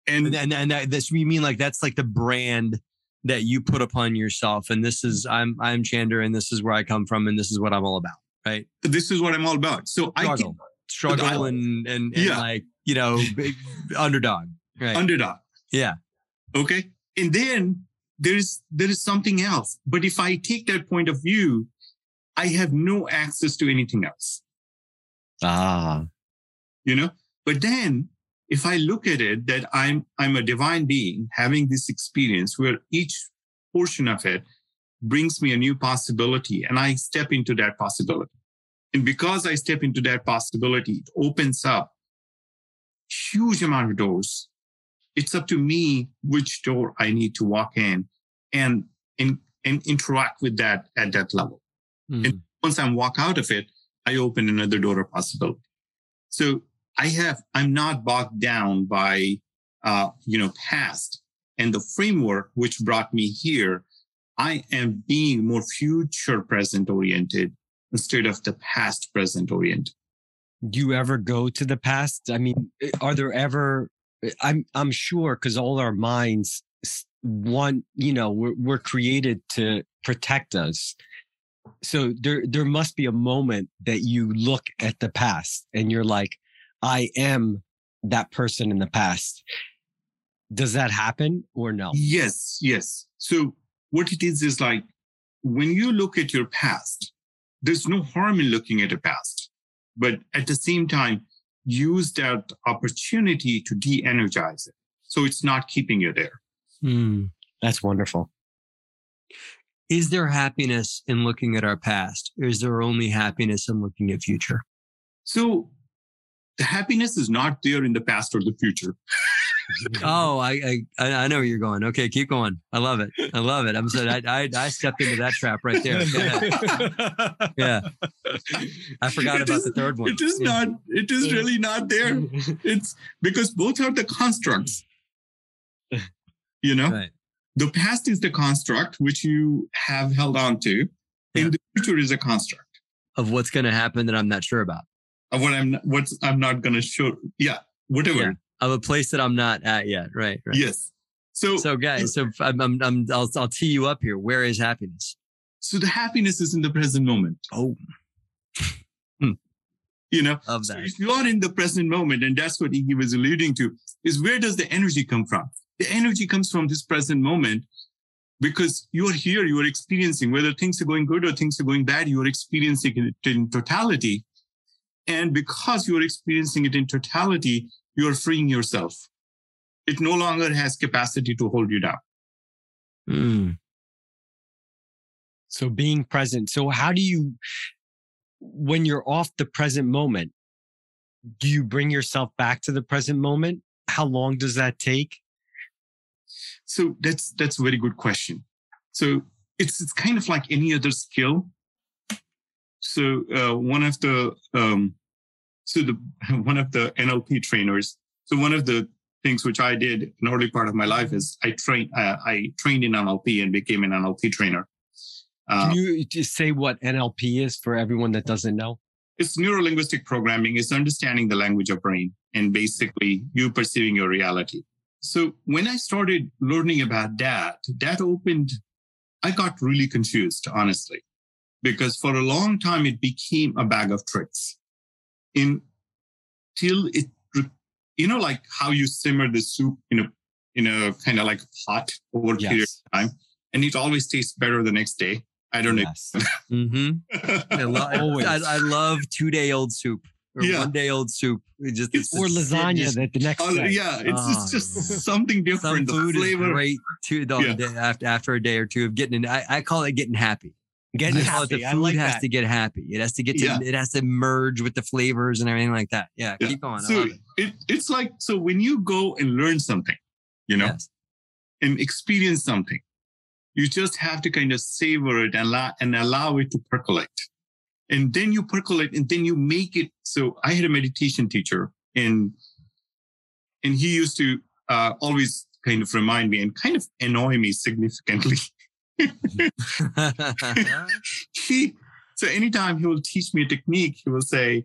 And and and that, this you mean like that's like the brand that you put upon yourself, and this is I'm I'm Chander, and this is where I come from, and this is what I'm all about right? This is what I'm all about. So struggle, I can, struggle, and, and, and yeah. like you know, underdog, right? Underdog. Yeah. Okay. And then there's there is something else. But if I take that point of view, I have no access to anything else. Ah. You know. But then if I look at it that I'm I'm a divine being having this experience where each portion of it brings me a new possibility and I step into that possibility. And because I step into that possibility, it opens up huge amount of doors. It's up to me which door I need to walk in and, and, and interact with that at that level. Mm. And once I walk out of it, I open another door of possibility. So I have, I'm not bogged down by, uh, you know, past and the framework which brought me here I am being more future present oriented instead of the past present oriented. Do you ever go to the past? I mean, eh, are there ever, eh, I'm, I'm sure because all our minds want, you know, we're, we're created to protect us. So there, there must be a moment that you look at the past and you're like, I am that person in the past. Does that happen or no? Yes, yes. So what it is is like when you look at your past, there's no harm in looking at a past, but at the same time, use that opportunity to de energize it. So it's not keeping you there. Mm, that's wonderful. Is there happiness in looking at our past? Or is there only happiness in looking at future? So the happiness is not there in the past or the future. oh, I, I I know where you're going. Okay, keep going. I love it. I love it. I'm so I I, I stepped into that trap right there. Yeah, I forgot it about is, the third one. It is yeah. not. It is really not there. It's because both are the constructs. You know, right. the past is the construct which you have held on to, yeah. and the future is a construct of what's going to happen that I'm not sure about. Of what I'm what's I'm not going to show. Yeah, whatever. Yeah of a place that I'm not at yet. Right. right. Yes. So, so guys, so I'm, I'm, I'm I'll, I'll tee you up here. Where is happiness? So the happiness is in the present moment. Oh, hmm. you know, of that. So if you are in the present moment, and that's what he was alluding to, is where does the energy come from? The energy comes from this present moment because you are here, you are experiencing whether things are going good or things are going bad, you are experiencing it in totality. And because you are experiencing it in totality, you're freeing yourself. It no longer has capacity to hold you down. Mm. So being present. So how do you, when you're off the present moment, do you bring yourself back to the present moment? How long does that take? So that's that's a very good question. So it's it's kind of like any other skill. So uh, one of the um, so the one of the NLP trainers. So one of the things which I did in early part of my life is I trained uh, I trained in NLP and became an NLP trainer. Uh, Can you just say what NLP is for everyone that doesn't know? It's neuro linguistic programming. It's understanding the language of brain and basically you perceiving your reality. so when I started learning about that, that opened, I got really confused, honestly, because for a long time it became a bag of tricks. In till it, you know, like how you simmer the soup in a in a kind of like pot over a yes. period of time, and it always tastes better the next day. I don't yes. know. mm-hmm. I, lo- I, I, love two day old soup or yeah. one day old soup. It just it's, or lasagna just, that the next uh, day. Yeah, it's, oh, it's just something different. Some food the flavor. is great too. The, yeah. after after a day or two of getting, in, I, I call it getting happy. Getting happy. The food like has that. to get happy. It has to get to. Yeah. It has to merge with the flavors and everything like that. Yeah, yeah. keep going. So it. It, it's like so when you go and learn something, you know, yes. and experience something, you just have to kind of savor it and allow, and allow it to percolate and then you percolate and then you make it so i had a meditation teacher and and he used to uh, always kind of remind me and kind of annoy me significantly he so anytime he will teach me a technique he will say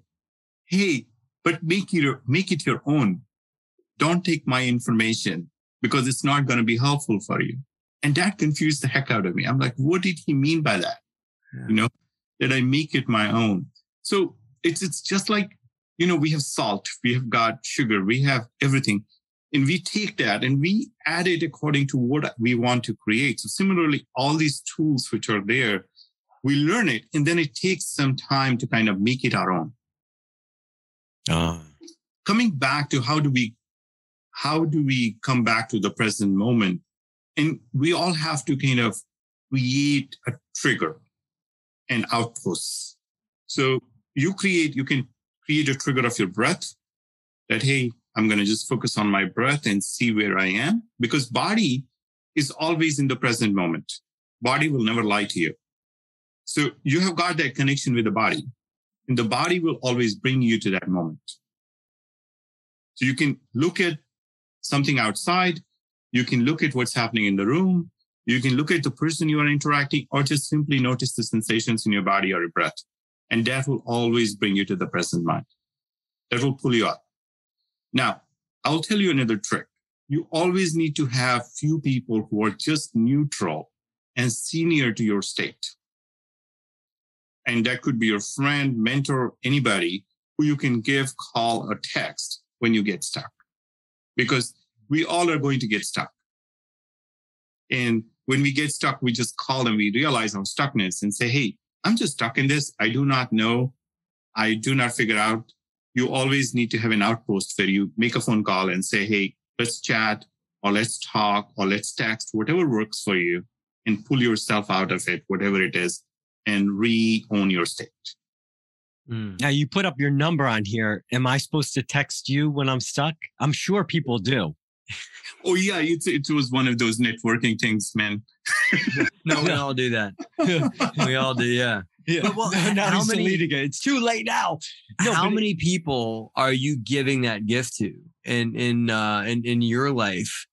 hey but make it your, make it your own don't take my information because it's not going to be helpful for you and that confused the heck out of me i'm like what did he mean by that yeah. you know that I make it my own. So it's it's just like, you know, we have salt, we have got sugar, we have everything. And we take that and we add it according to what we want to create. So similarly, all these tools which are there, we learn it and then it takes some time to kind of make it our own. Uh. Coming back to how do we how do we come back to the present moment? And we all have to kind of create a trigger and outposts. So you create, you can create a trigger of your breath that, hey, I'm going to just focus on my breath and see where I am because body is always in the present moment. Body will never lie to you. So you have got that connection with the body and the body will always bring you to that moment. So you can look at something outside. You can look at what's happening in the room. You can look at the person you are interacting or just simply notice the sensations in your body or your breath. And that will always bring you to the present mind. That will pull you up. Now, I'll tell you another trick. You always need to have few people who are just neutral and senior to your state. And that could be your friend, mentor, anybody who you can give, call, or text when you get stuck. Because we all are going to get stuck. And when we get stuck, we just call and we realize our stuckness and say, Hey, I'm just stuck in this. I do not know. I do not figure out. You always need to have an outpost where you make a phone call and say, Hey, let's chat or let's talk or let's text, whatever works for you and pull yourself out of it, whatever it is, and re own your state. Mm. Now you put up your number on here. Am I supposed to text you when I'm stuck? I'm sure people do. Oh yeah, it's it was one of those networking things, man. no, we all do that. we all do, yeah. Yeah. But, well, how many? It's too late now. No, how many people are you giving that gift to in in uh, in in your life?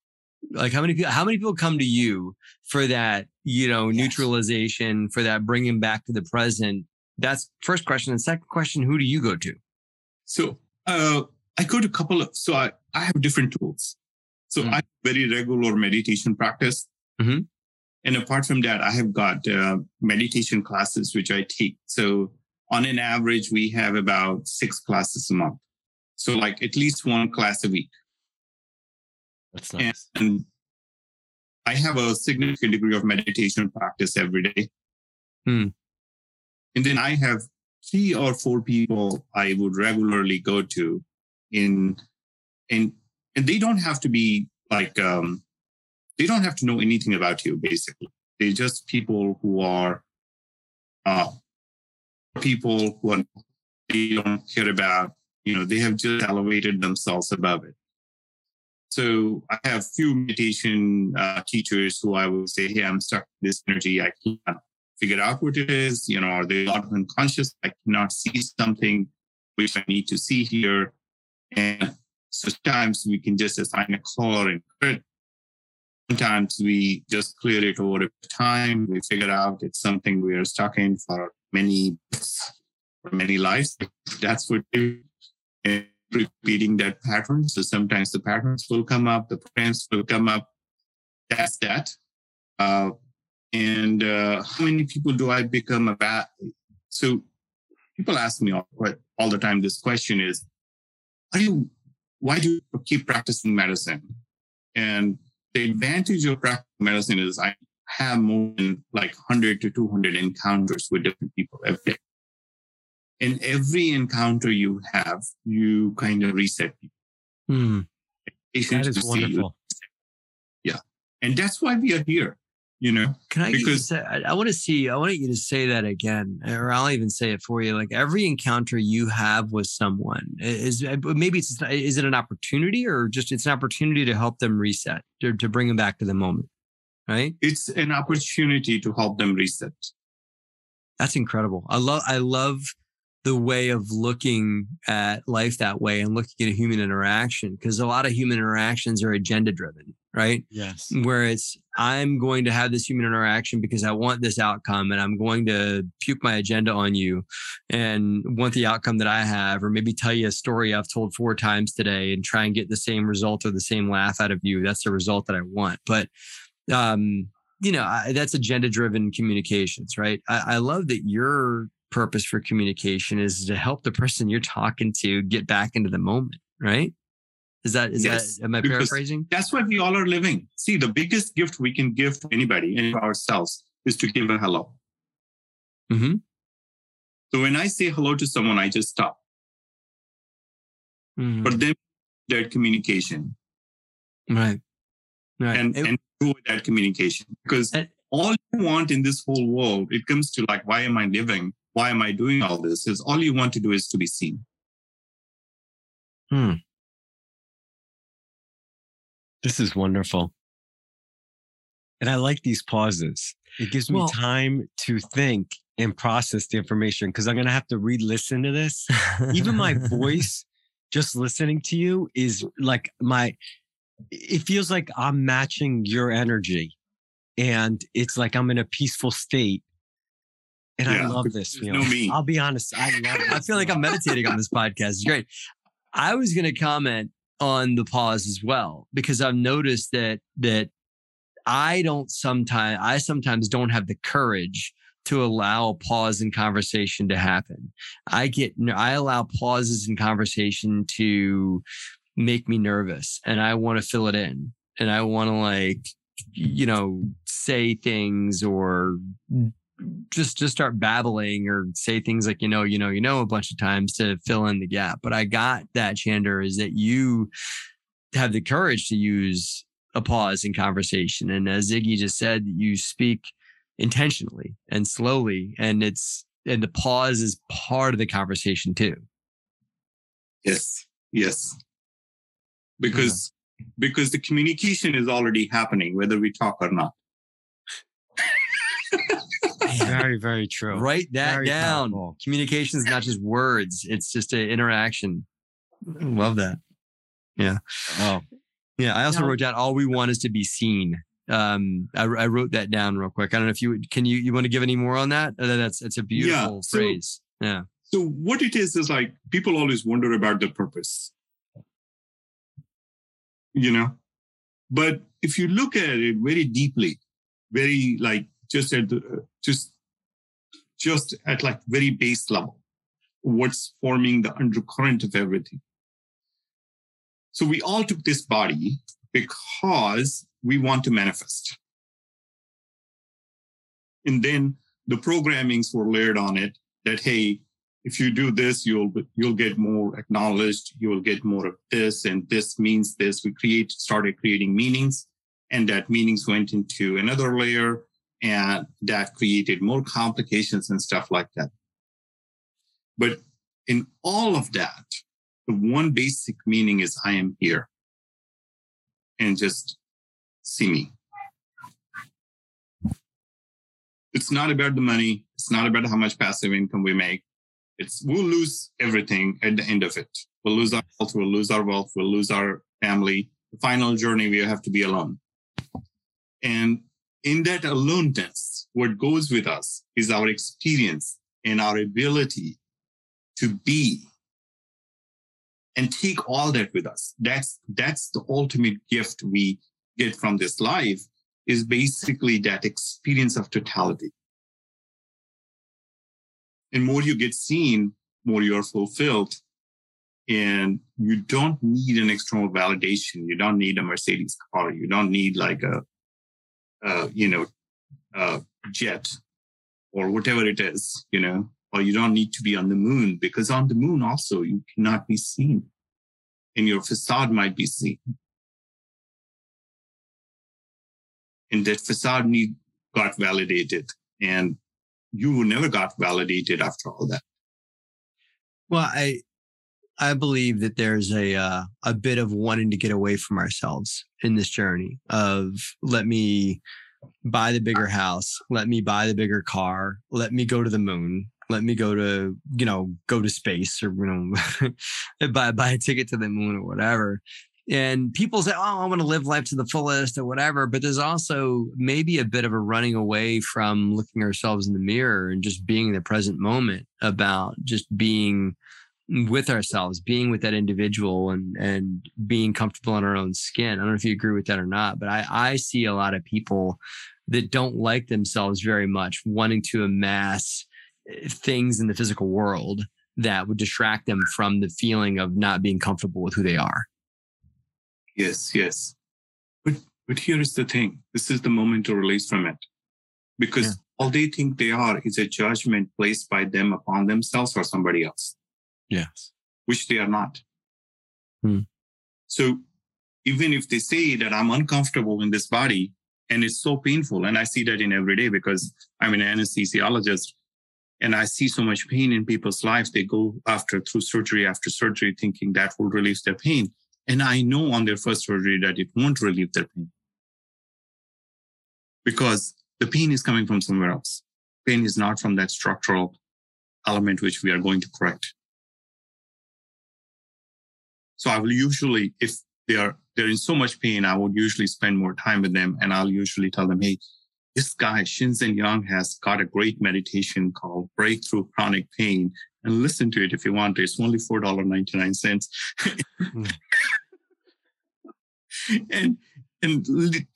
Like how many people? How many people come to you for that? You know, yes. neutralization for that bringing back to the present. That's first question. And second question: Who do you go to? So uh, I go to a couple of. So I I have different tools. So mm. I very regular meditation practice. Mm-hmm. And apart from that, I have got uh, meditation classes, which I take. So on an average, we have about six classes a month. So like at least one class a week. That's nice. And I have a significant degree of meditation practice every day. Hmm. And then I have three or four people I would regularly go to in in and they don't have to be like um, they don't have to know anything about you basically. They're just people who are uh, people who are, they don't care about you know they have just elevated themselves above it. So i have few meditation uh, teachers who i would say hey i'm stuck with this energy. I can't figure out what it is. You know are they not unconscious? I cannot see something which i need to see here. And sometimes we can just assign a color and. Sometimes we just clear it over time. We figure out it's something we are stuck in for many for many lives. That's what repeating that pattern. So sometimes the patterns will come up, the programs will come up. That's that. Uh, and uh, how many people do I become a bad? So people ask me all, all the time this question is, are you, why do you keep practicing medicine? And the advantage of practicing medicine is I have more than like 100 to 200 encounters with different people every day. In every encounter you have, you kind of reset people. Hmm. That is wonderful. Yeah. And that's why we are here you know can i because say, I, I want to see i want you to say that again or i'll even say it for you like every encounter you have with someone is uh, maybe it's is it an opportunity or just it's an opportunity to help them reset to, to bring them back to the moment right? It's an opportunity to help them reset. That's incredible. I love i love the way of looking at life that way and looking at a human interaction because a lot of human interactions are agenda driven right? Yes. Where it's i'm going to have this human interaction because i want this outcome and i'm going to puke my agenda on you and want the outcome that i have or maybe tell you a story i've told four times today and try and get the same result or the same laugh out of you that's the result that i want. But um you know I, that's agenda driven communications right? I, I love that you're purpose for communication is to help the person you're talking to get back into the moment, right? Is that is yes, that am I paraphrasing? That's what we all are living. See, the biggest gift we can give to anybody and ourselves is to give a hello. Mm-hmm. So when I say hello to someone, I just stop. Mm-hmm. For them, that communication. Right. Right. And, it, and do that communication. Because all you want in this whole world, it comes to like, why am I living? why am I doing all this? Is all you want to do is to be seen. Hmm. This is wonderful. And I like these pauses. It gives me well, time to think and process the information because I'm going to have to re listen to this. Even my voice, just listening to you, is like my, it feels like I'm matching your energy. And it's like I'm in a peaceful state and yeah, I love this feeling. No me. I'll be honest. I love I feel like I'm meditating on this podcast. It's great. I was going to comment on the pause as well because I've noticed that that I don't sometimes I sometimes don't have the courage to allow a pause in conversation to happen. I get I allow pauses in conversation to make me nervous and I want to fill it in and I want to like you know say things or just just start babbling or say things like you know you know you know a bunch of times to fill in the gap. But i got that chander is that you have the courage to use a pause in conversation. And as ziggy just said you speak intentionally and slowly and it's and the pause is part of the conversation too. Yes. Yes. Because yeah. because the communication is already happening whether we talk or not very, very true. Write that very down. Powerful. Communication is not just words; it's just an interaction. Love that. Yeah. Oh, yeah. I also wrote down all we want is to be seen. Um, I, I, wrote that down real quick. I don't know if you can you you want to give any more on that. Uh, that's it's a beautiful yeah, so, phrase. Yeah. So what it is is like people always wonder about the purpose. You know, but if you look at it very deeply, very like just at the, just just at like very base level what's forming the undercurrent of everything. So we all took this body because we want to manifest. And then the programmings were layered on it that hey if you do this you'll you'll get more acknowledged you will get more of this and this means this. We create started creating meanings and that meanings went into another layer and that created more complications and stuff like that. But in all of that, the one basic meaning is I am here and just see me. It's not about the money. It's not about how much passive income we make. It's we'll lose everything at the end of it. We'll lose our health. We'll lose our wealth. We'll lose our family. The final journey, we have to be alone. And in that aloneness, what goes with us is our experience and our ability to be and take all that with us. That's that's the ultimate gift we get from this life is basically that experience of totality. And more you get seen, more you're fulfilled. And you don't need an external validation. You don't need a Mercedes car. You don't need like a, a you know, a jet or whatever it is, you know, or you don't need to be on the moon because on the moon also you cannot be seen and your facade might be seen. And that facade need got validated and you never got validated after all that. Well, I I believe that there's a uh, a bit of wanting to get away from ourselves in this journey of let me buy the bigger house, let me buy the bigger car, let me go to the moon, let me go to you know go to space or you know buy buy a ticket to the moon or whatever. And people say, "Oh, I want to live life to the fullest or whatever," but there's also maybe a bit of a running away from looking ourselves in the mirror and just being in the present moment about just being with ourselves, being with that individual and and being comfortable in our own skin. I don't know if you agree with that or not, but I, I see a lot of people that don't like themselves very much, wanting to amass eh, things in the physical world that would distract them from the feeling of not being comfortable with who they are. Yes, yes. But but here is the thing. This is the moment to release from it. Because yeah. all they think they are is a judgment placed by them upon themselves or somebody else. Yes. Which they are not. Hmm. So even if they say that I'm uncomfortable in this body and it's so painful, and I see that in every day because I'm an anesthesiologist and I see so much pain in people's lives, they go after through surgery after surgery thinking that will relieve their pain. And I know on their first surgery that it won't relieve their pain because the pain is coming from somewhere else. Pain is not from that structural element which we are going to correct. So I will usually, if they are they're in so much pain, I would usually spend more time with them, and I'll usually tell them, "Hey, this guy Shinzen Young has got a great meditation called Breakthrough Chronic Pain, and listen to it if you want to. It's only four dollar ninety nine cents." Hmm. and and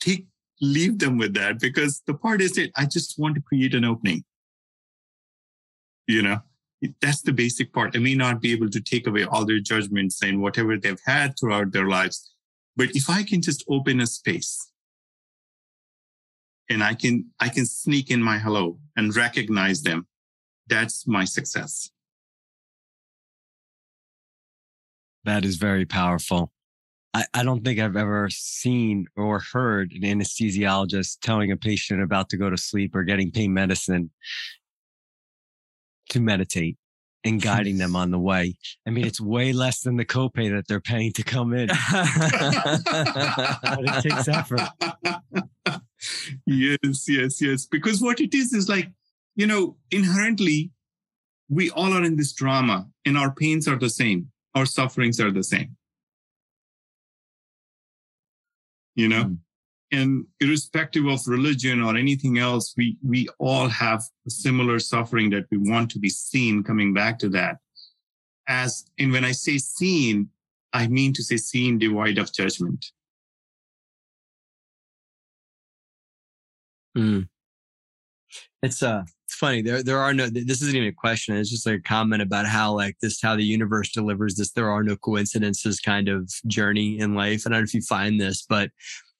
take leave them with that because the part is that I just want to create an opening. You know, that's the basic part. I may not be able to take away all their judgments and whatever they've had throughout their lives. But if I can just open a space and I can, I can sneak in my hello and recognize them, that's my success. That is very powerful. I, I don't think I've ever seen or heard an anesthesiologist telling a patient about to go to sleep or getting pain medicine to meditate and guiding them on the way. I mean, it's way less than the copay that they're paying to come in. but it takes effort. Yes, yes, yes. Because what it is is like, you know, inherently, we all are in this drama and our pains are the same, our sufferings are the same. You know? Mm and irrespective of religion or anything else, we, we all have a similar suffering that we want to be seen coming back to that. As, and when I say seen, I mean to say seen devoid of judgment. Mm. It's uh it's funny. There there are no this isn't even a question. It's just like a comment about how like this how the universe delivers this there are no coincidences kind of journey in life. And I don't know if you find this, but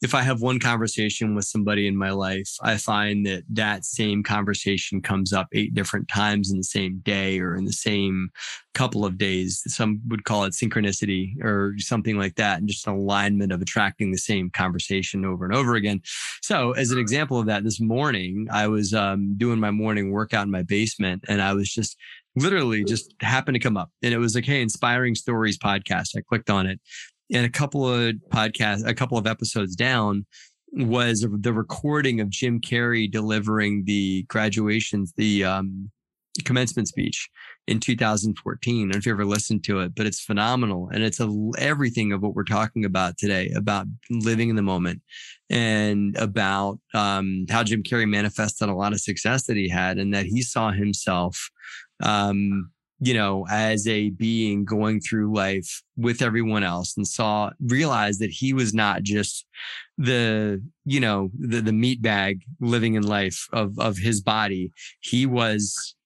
if I have one conversation with somebody in my life, I find that that same conversation comes up eight different times in the same day or in the same couple of days. Some would call it synchronicity or something like that, and just an alignment of attracting the same conversation over and over again. So, as an example of that, this morning I was um, doing my morning workout in my basement, and I was just literally just happened to come up and it was like hey inspiring stories podcast i clicked on it and a couple of podcasts, a couple of episodes down, was the recording of Jim Carrey delivering the graduations, the um, commencement speech in 2014. I don't if you ever listened to it, but it's phenomenal. And it's a, everything of what we're talking about today about living in the moment and about um, how Jim Carrey manifested a lot of success that he had and that he saw himself um, you know, as a being going through life with everyone else and saw, realized that he was not just the, you know, the, the meat bag living in life of, of his body. He was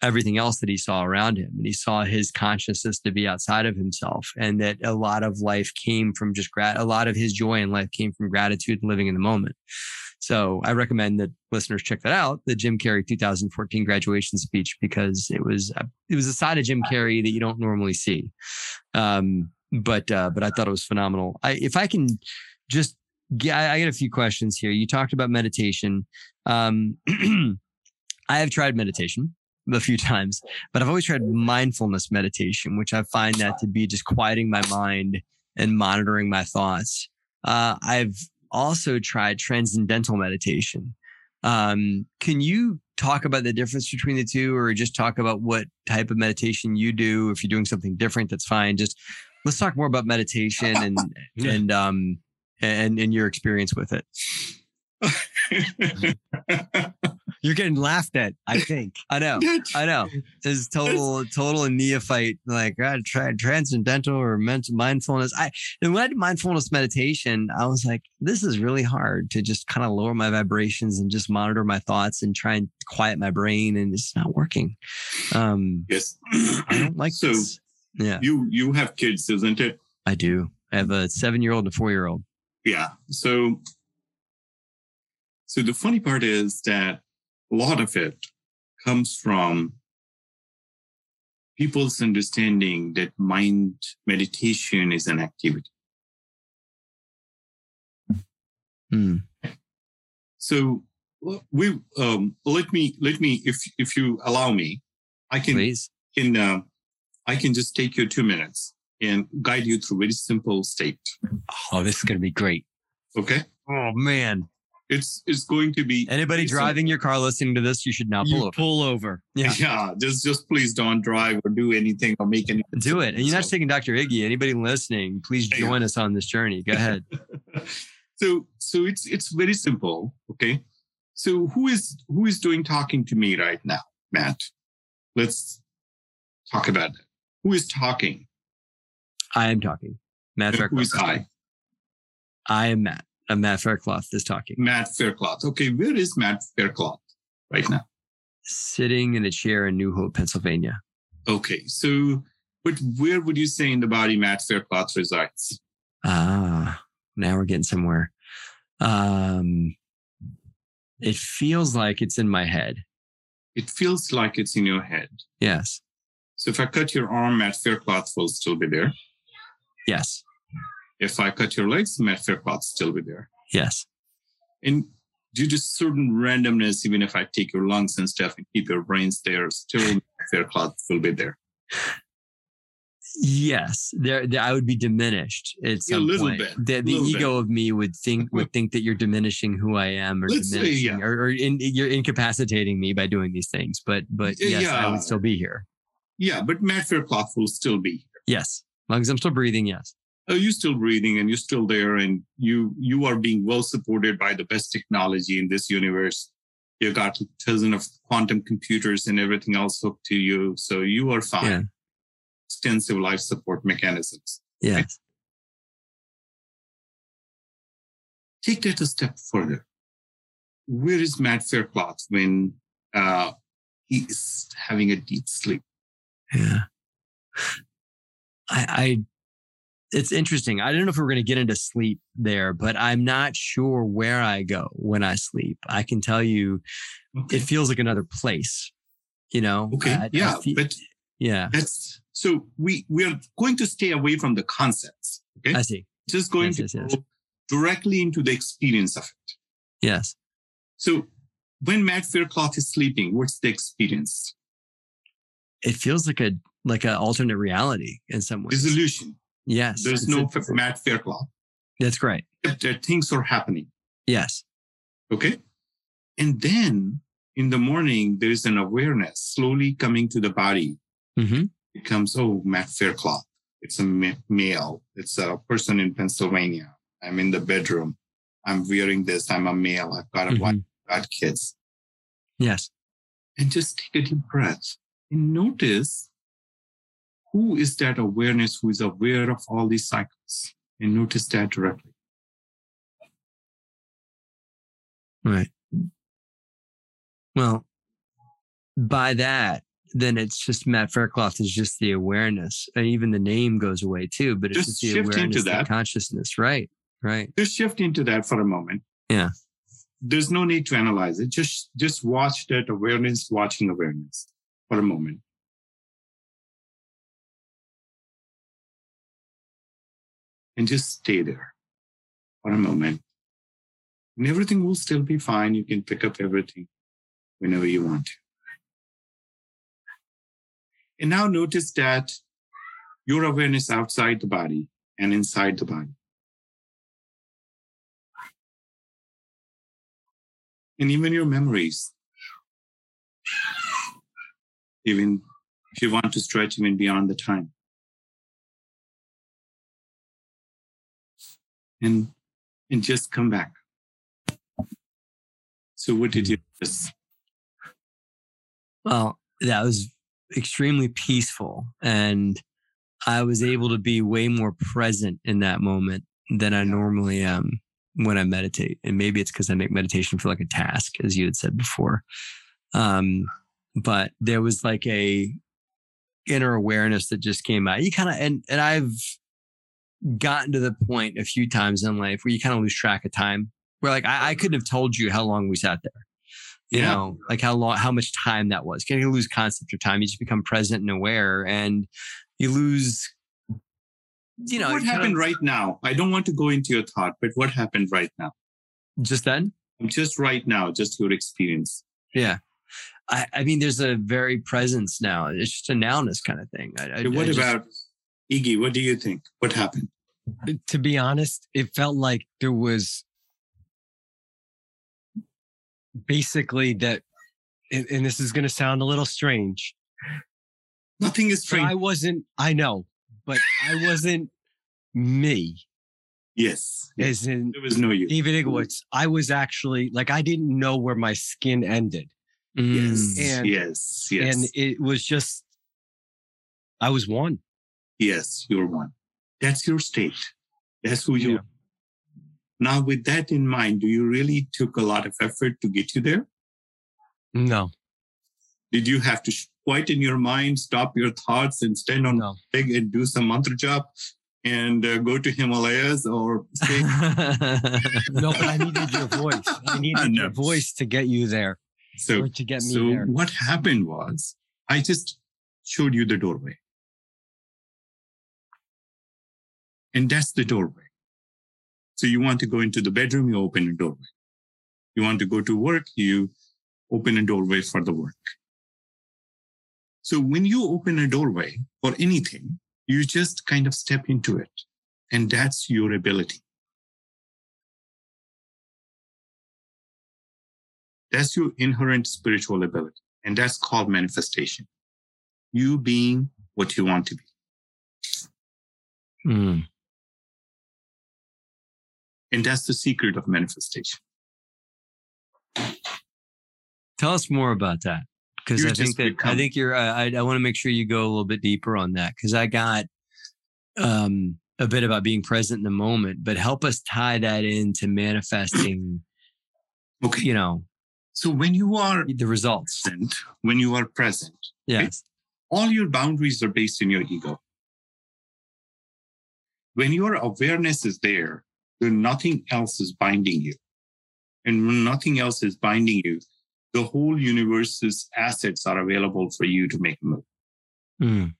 everything else that he saw around him. And he saw his consciousness to be outside of himself and that a lot of life came from just grat, a lot of his joy in life came from gratitude and living in the moment. So I recommend that listeners check that out, the Jim Carrey 2014 graduation speech, because it was a, it was a side of Jim Carrey that you don't normally see. Um, but uh, but I thought it was phenomenal. I, if I can just get, I, I get a few questions here. You talked about meditation. Um, I have tried meditation a few times, but I've always tried mindfulness meditation, which I find that to be just quieting my mind and monitoring my thoughts. Uh, I've also tried transcendental meditation. Um, can you talk about the difference between the two, or just talk about what type of meditation you do? If you're doing something different, that's fine. Just let's talk more about meditation and and um and and your experience with it. You're getting laughed at, I think. I know. I know. It's total, total neophyte. Like I tried transcendental or mental mindfulness. I and when I did mindfulness meditation, I was like, this is really hard to just kind of lower my vibrations and just monitor my thoughts and try and quiet my brain, and it's not working. Um, yes, I don't like so. this. Yeah, You you have kids, isn't it? I do. I have a seven-year-old and a four-year-old. Yeah. So so the funny part is that a lot of it comes from people's understanding that mind meditation is an activity. Hmm. So we um, let me let me if if you allow me, I can Please. can uh, I can just take you two minutes and guide you through a very simple state. Oh, this is going to be great. Okay, Oh man! It's it's going to be Anybody very driving your car listening to this, you should not pull You over. pull over. Yeah. Yeah, just just please don't drive or do anything or make any. Do it. And you're not So- taking Dr. Iggy. Anybody listening, please Yeah. join us on this journey. Go ahead. so so it's it's very simple. Okay. So who is who is doing talking to me right now, Matt? Let's talk about that. Who is talking? I am talking. Matt And who is I? I am Matt. I'm Matt Faircloth is talking. Matt Faircloth. Okay, where is Matt Faircloth right now? Sitting in a chair in New Hope, Pennsylvania. Okay, so but where would you say in the body Matt Faircloth resides? Ah, now we're getting somewhere. Um, it feels like it's in my head. It feels like it's in your head. Yes. So if I cut your arm, Matt Faircloth will still be there. Yes. If I cut your legs, Matt Faircloth still be there. Yes. And due to certain randomness, even if I take your lungs and stuff and keep your brains there, still Faircloth will be there. Yes, there, there I would be diminished at Yeah, a little point. bit, The, the little ego of me would think would think that you're diminishing who I am, or Let's say, diminishing, yeah. or, or in, you're incapacitating me by doing these things. But but Yeah, yes, I would still be here. Yeah, but Matt Faircloth will still be here. Yes, as long as I'm still breathing. Yes. Oh, you're still breathing and you're still there, and you you are being well supported by the best technology in this universe. you've got a dozen of quantum computers and everything else hooked to you, so you are fine. Yeah. Extensive life support mechanisms. Yes. take that a step further. Where is Matt Faircloth when uh, he is having a deep sleep? Yeah. I, I, it's interesting. I don't know if we're going to get into sleep there, but I'm not sure where I go when I sleep. I can tell you, Okay, it feels like another place. You know. okay, I- I yeah, but yeah. that's so we we are going to stay away from the concepts. Okay, I see. just going yes, to yes, yes. directly into the experience of it. Yes. So when Matt Faircloth is sleeping, what's the experience? It feels like a like an alternate reality in some ways. Dissolution. Yes. There's no Matt Faircloth. That's great. Things are happening. Yes. Okay. And then in the morning, there is an awareness slowly coming to the body. hmm It comes, oh, Matt Faircloth. It's a ma- male. It's a person in Pennsylvania. I'm in the bedroom. I'm wearing this. I'm a male. I've got a wife, I've got kids. Yes. And just take a deep breath and notice who is that awareness who is aware of all these cycles? And notice that directly. Right. Well, by that, then it's just Matt Faircloth is just the awareness. And even the name goes away too, but it's Just just, the into awareness, the that. consciousness. Right. Right. Just shift into that for a moment. Yeah. There's no need to analyze it. Just just watch that awareness, watching awareness for a moment. And just stay there for a moment. And everything will still be fine. You can pick up everything whenever you want to. And now notice that your awareness outside the body and inside the body. And even your memories. Even if you want to stretch even beyond the time. And and just come back. So what did you just Well, that was extremely peaceful. And I was able to be way more present in that moment than I normally am when I meditate. And maybe it's because I make meditation feel like a task, as you had said before. Um, but there was like a inner awareness that just came out. You kind of and and I've gotten to the point a few times in life where you kind of lose track of time. Where like I, I couldn't have told you how long we sat there you Yeah. know, like how long, how much time that was. You lose concept of time. You just become present and aware, and you lose. You know, what happened right now? I don't want to go into your thought, but what happened right now? just then? Just right now, just your experience. Yeah. I, I mean, there's a very presence now. It's just a nowness kind of thing. I, I, what just- about Iggy? What do you think? What happened? to be honest, it felt like there was basically that, and, and this is going to sound a little strange. Nothing is strange. I wasn't, I know, but I wasn't me, yes. yes. as in There was no you. David Igwitz. I was actually like, I didn't know where my skin ended. Yes. Mm. And- yes. Yes. And it was just, I was one. Yes. You're one. That's your state. That's who you Yeah. are. Now, with that in mind, do you really took a lot of effort to get you there? No, Did you have to sh- quieten your mind, stop your thoughts, and stand on no. leg and do some mantra job and uh, go to Himalayas or say, No, but I needed your voice. I needed No. your voice to get you there so to get me so there. what happened was I just showed you the doorway. And that's the doorway. So you want to go into the bedroom, you open a doorway. You want to go to work, you open a doorway for the work. So when you open a doorway for anything, you just kind of step into it. And that's your ability. That's your inherent spiritual ability. And that's called manifestation. You being what you want to be. Mm. And that's the secret of manifestation. Tell us more about that because I think that I think you're. I, I want to make sure you go a little bit deeper on that because I got um, a bit about being present in the moment, but help us tie that into manifesting. Okay. You know So when you are the results. present, when you are present, Yes. all your boundaries are based in your ego. When your awareness is there, then nothing else is binding you. And when nothing else is binding you, the whole universe's assets are available for you to make a move. Mm.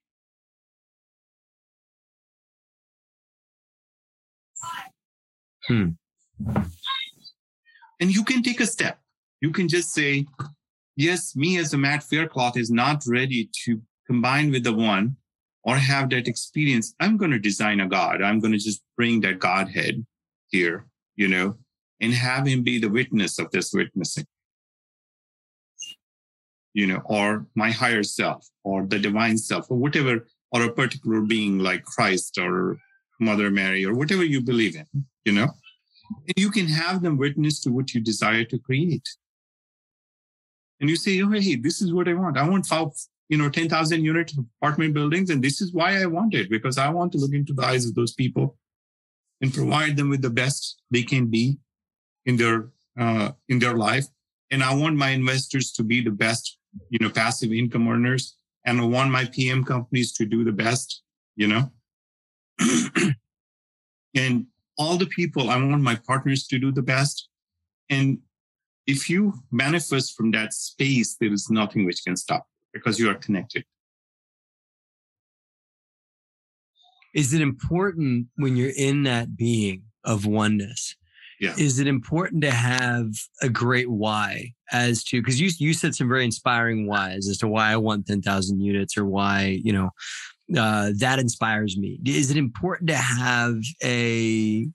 And you can take a step. You can just say, yes, me as a Matt Faircloth is not ready to combine with the one or have that experience. I'm going to design a God. I'm going to just bring that Godhead here, you know, and have him be the witness of this witnessing. You know, or my higher self or the divine self or whatever, or a particular being like Christ or Mother Mary or whatever you believe in, you know. And you can have them witness to what you desire to create. And you say, oh, hey, this is what I want. I want five, you know, 10,000 unit apartment buildings. And this is why I want it because I want to look into the eyes of those people and provide them with the best they can be in their, uh, in their life. And I want my investors to be the best, you know, passive income earners. And I want my PM companies to do the best, you know, and all the people, I want my partners to do the best. And if you manifest from that space, there is nothing which can stop because you are connected. Is it important when you're in that being of oneness? Yeah. Is it important to have a great why as to because you you said some very inspiring whys as to why I want 10,000 units or why, you know, uh, that inspires me. Is it important to have a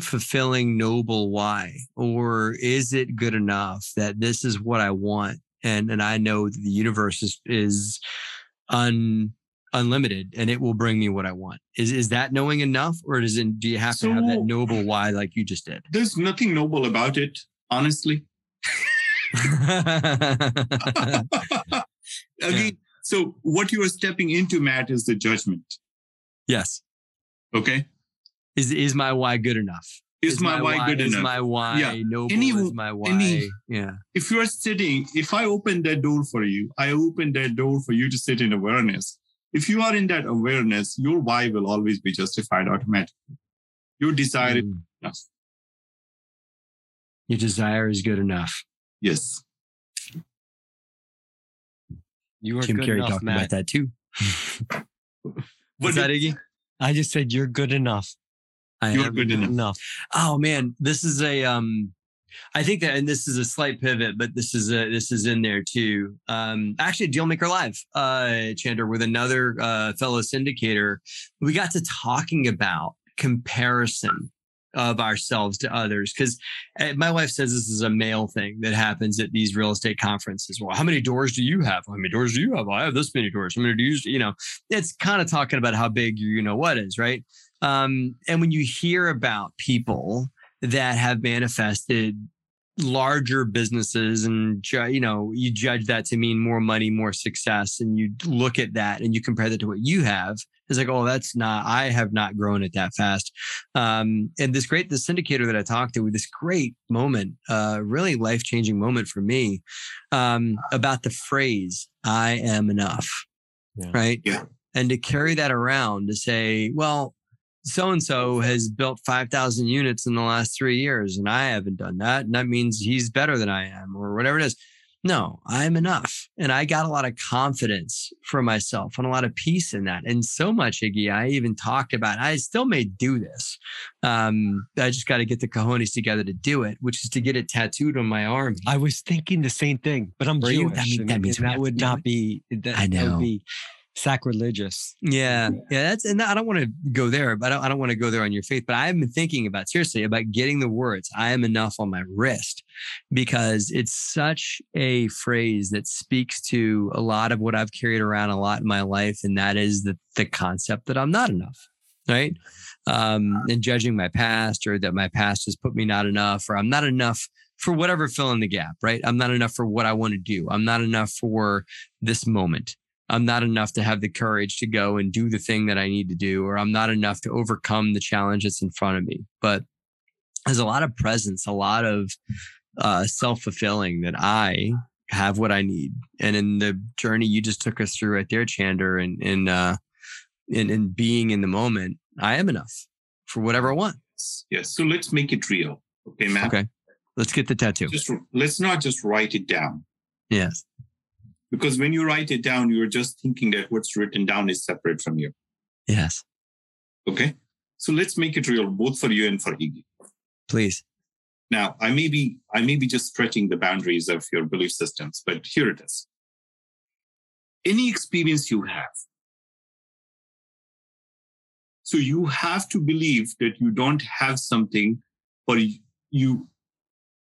fulfilling, noble why, or is it good enough that this is what I want, and and I know that the universe is is un unlimited and it will bring me what I want. Is is that knowing enough, or does it? Do you have So- to have that noble why like you just did? There's nothing noble about it, honestly. Again, so what you are stepping into, Matt, is the judgment. yes. Okay. Is is my why good enough? Is, my, why good enough? is enough? my why Yeah. noble? Any- is my why? any- yeah. if you are sitting, if I open that door for you, I open that door for you to sit in awareness. If you are in that awareness, your why will always be justified automatically. Your desire is Mm. enough. Your desire is good enough. Yes. You are Jim good Carrey enough, talked Matt. about that too. What's that, Iggy? I just said you're good enough. I You're am. good enough. Enough. Oh man, this is a um I think that and this is a slight pivot, but this is a this is in there too. Um actually Dealmaker Live, uh Chander with another uh fellow syndicator. We got to talking about comparison of ourselves to others because my wife says this is a male thing that happens at these real estate conferences. Well, how many doors do you have? How many doors do you have? I have this many doors. How many do you? You know, it's kind of talking about how big your you know what is, right? Um, and when you hear about people that have manifested larger businesses and you know you judge that to mean more money more success and you look at that and you compare that to what you have it's like oh that's not i have not grown it that fast um, and this great the syndicator that i talked to with this great moment uh, really life changing moment for me um, about the phrase i am enough Yeah. right Yeah. and to carry that around to say well so and so has built 5,000 units in the last three years, and I haven't done that. And that means he's better than I am, or whatever it is. No, I'm enough. And I got a lot of confidence for myself and a lot of peace in that. And so much, Iggy, I even talked about, I still may do this. Um, I just got to get the cojones together to do it, which is to get it tattooed on my arm. I was thinking the same thing, but I'm Were you? Jewish. That mean- that means and we have that would not it. be that, I that know. would be sacrilegious. Yeah, yeah, that's and I don't want to go there, but I don't, I don't want to go there on your faith. But I've been thinking about seriously about getting the words "I am enough" on my wrist because it's such a phrase that speaks to a lot of what I've carried around a lot in my life, and that is the the concept that I'm not enough, right? Um, and judging my past, or that my past has put me not enough, or I'm not enough for whatever fill in the gap, right? I'm not enough for what I want to do. I'm not enough for this moment. I'm not enough to have the courage to go and do the thing that I need to do, or I'm not enough to overcome the challenge that's in front of me. But there's a lot of presence, a lot of uh, self fulfilling that I have what I need. And in the journey you just took us through right there, Chander, and in uh, in, in being in the moment, I am enough for whatever I want. Yes. So let's make it real. Okay, Matt. Okay. Let's get the tattoo. Just let's not just write it down. Yes. Because when you write it down, you're just thinking that what's written down is separate from you. Yes. Okay. So let's make it real, both for you and for Iggy. Please. Now, I may be I may be just stretching the boundaries of your belief systems, but here it is. Any experience you have. So you have to believe that you don't have something, or you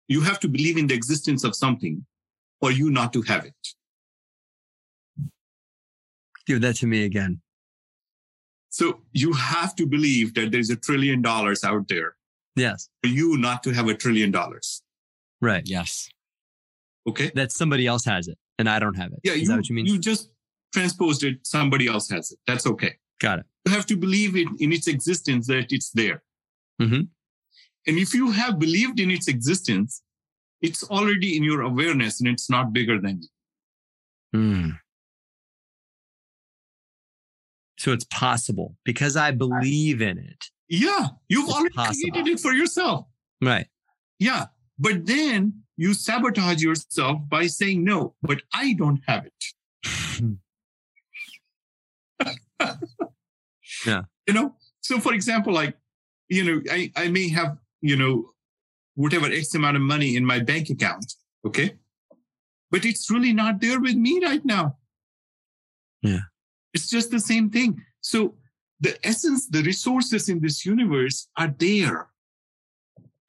you have to believe in the existence of something, for you not to have it. Give that to me again. So you have to believe that there's a trillion dollars out there Yes. for you not to have a trillion dollars. Right. Yes. Okay. That somebody else has it and I don't have it. Yeah, Is you, that what you mean? you just transposed it, somebody else has it. That's okay. Got it. You have to believe it in its existence that it's there. Mhm. And if you have believed in its existence, it's already in your awareness and it's not bigger than you. Hmm. So it's possible because I believe in it. Yeah, you've It's already possible. created it for yourself. Right. Yeah. But then you sabotage yourself by saying, no, but I don't have it. Yeah. You know, so for example, like, you know, I, I may have, you know, whatever X amount of money in my bank account. Okay. But it's really not there with me right now. Yeah. It's just the same thing. So the essence, the resources in this universe are there.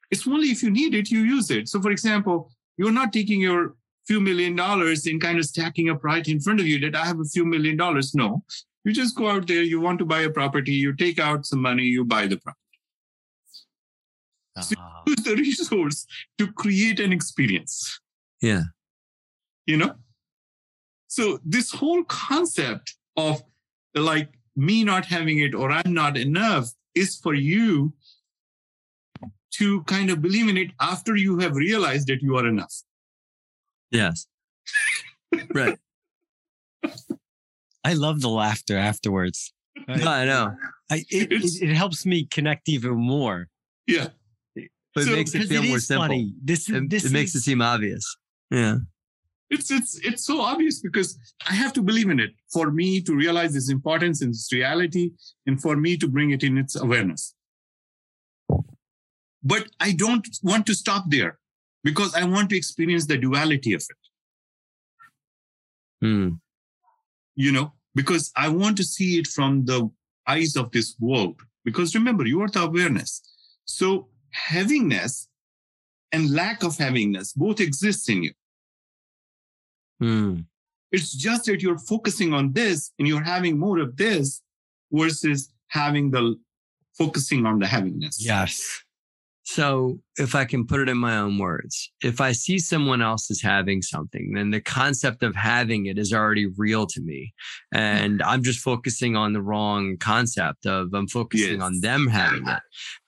It's only if you need it, you use it. So for example, you're not taking your few million dollars and kind of stacking up right in front of you that I have a few million dollars. No, you just go out there, you want to buy a property, you take out some money, you buy the property. Ah, Use the resource to create an experience, Yeah. you know? So this whole concept of like me not having it or I'm not enough is for you to kind of believe in it after you have realized that you are enough. Yes. right. I love the laughter afterwards. No, I know. I, it, it, it helps me connect even more. Yeah. But So- it makes it feel it more simple. funny. This, It, this it makes it is- seem obvious. Yeah. It's it's it's so obvious because I have to believe in it for me to realize its importance and its reality, and for me to bring it in its awareness. But I don't want to stop there because I want to experience the duality of it. Hmm. You know, because I want to see it from the eyes of this world. Because remember, you are the awareness. So havingness and lack of havingness both exist in you. Hmm. It's just that you're focusing on this and you're having more of this versus having the focusing on the havingness. Yes. So, if I can put it in my own words, if I see someone else is having something, then the concept of having it is already real to me. And I'm just focusing on the wrong concept of I'm focusing Yes. on them having it.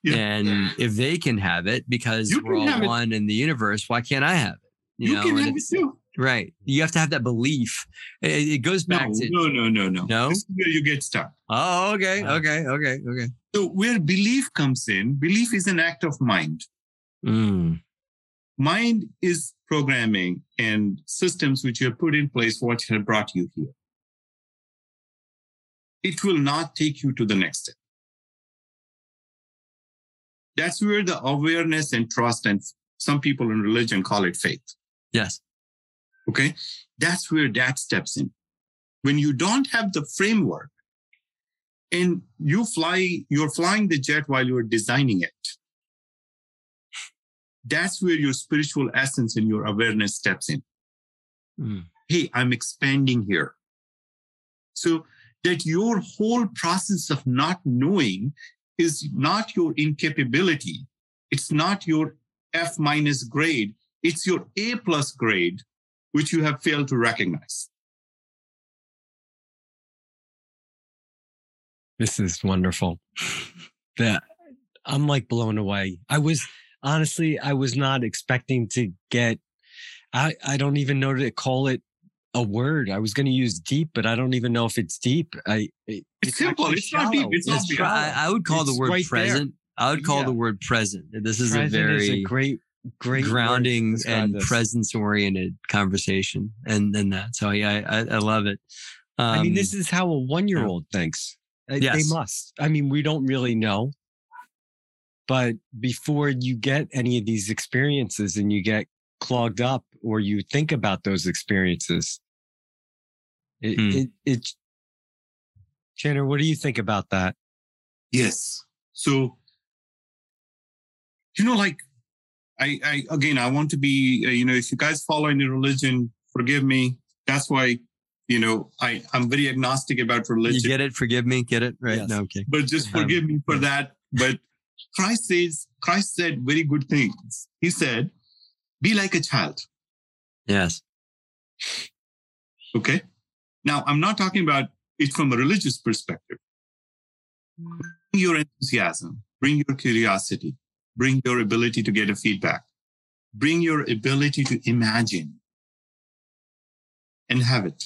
Yeah. And if they can have it because You we're all have it. one in the universe, why can't I have it? You, know, can and have it too. Right. You have to have that belief. It, it goes No, back to, no, no, no, no. No? This is where you get stuck. oh, okay, Uh, okay, okay, okay. So where belief comes in, belief is an act of mind. Mm, Mind is programming and systems which you have put in place, what have brought you here. It will not take you to the next step. That's where the awareness and trust, and some people in religion call it faith. yes. Okay. That's where that steps in. When you don't have the framework and you fly, you're flying the jet while you're designing it. That's where your spiritual essence and your awareness steps in. Mm, Hey, I'm expanding here. So that your whole process of not knowing is not your incapability. It's not your F minus grade. It's your A plus grade, which you have failed to recognize. This is wonderful. That I'm like blown away. I was honestly, I was not expecting to get. I I don't even know to call it a word. I was going to use deep, but I don't even know if it's deep. I it- It's simple. actually It's not deep. It's It's obvious. tr- I, I would call the word right there. present. I would call Yeah. the word present. This is Present a very is a great, great grounding and this. presence oriented conversation and and that. So yeah, I, I love it. Um, I mean, this is how a one year old thinks. Uh, They must. I mean, we don't really know. But before you get any of these experiences and you get clogged up or you think about those experiences, it, Hmm. it, it, Chander, what do you think about that? Yes. So, you know, like, I, I, again, I want to be, uh, you know, if you guys follow any religion, forgive me. That's why, you know, I, I'm very agnostic about you religion, get it. Forgive me. Get it right? Yes. No, okay. but just Um, forgive me for yeah. that. But Christ says, Christ said very good things. He said, be like a child. Yes. Okay. Now, I'm not talking about it from a religious perspective. Bring your enthusiasm, bring your curiosity, bring your ability to get a feedback, bring your ability to imagine and have it.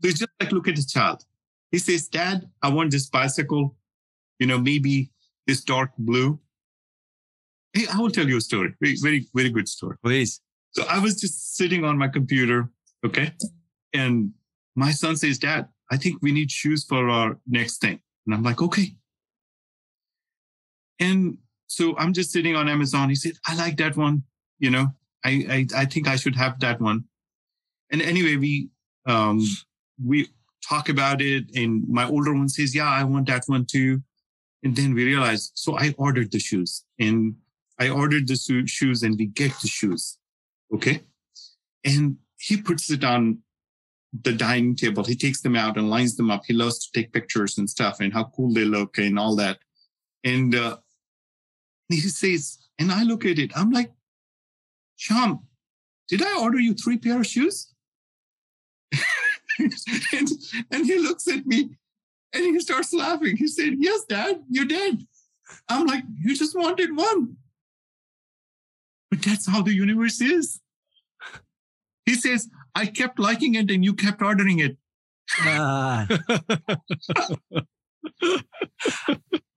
So it's just like look at a child. He says, Dad, I want this bicycle, you know, maybe this dark blue. Hey, I will tell you a story. Very, very, very good story. Please. So I was just sitting on my computer, okay? And my son says, Dad, I think we need shoes for our next thing. And I'm like, okay. And so I'm just sitting on Amazon. He said, I like that one. You know, I, I, I think I should have that one. And anyway, we, um, we talk about it. And my older one says, yeah, I want that one too. And then we realized, so I ordered the shoes and I ordered the shoes and we get the shoes. Okay. And he puts it on the dining table. He takes them out and lines them up. He loves to take pictures and stuff and how cool they look and all that. And uh, he says, and I look at it, I'm like, Sham, did I order you three pair of shoes? and, and he looks at me and he starts laughing. He said, Yes, Dad, you did. I'm like, You just wanted one. But that's how the universe is. He says, I kept liking it and you kept ordering it. Uh.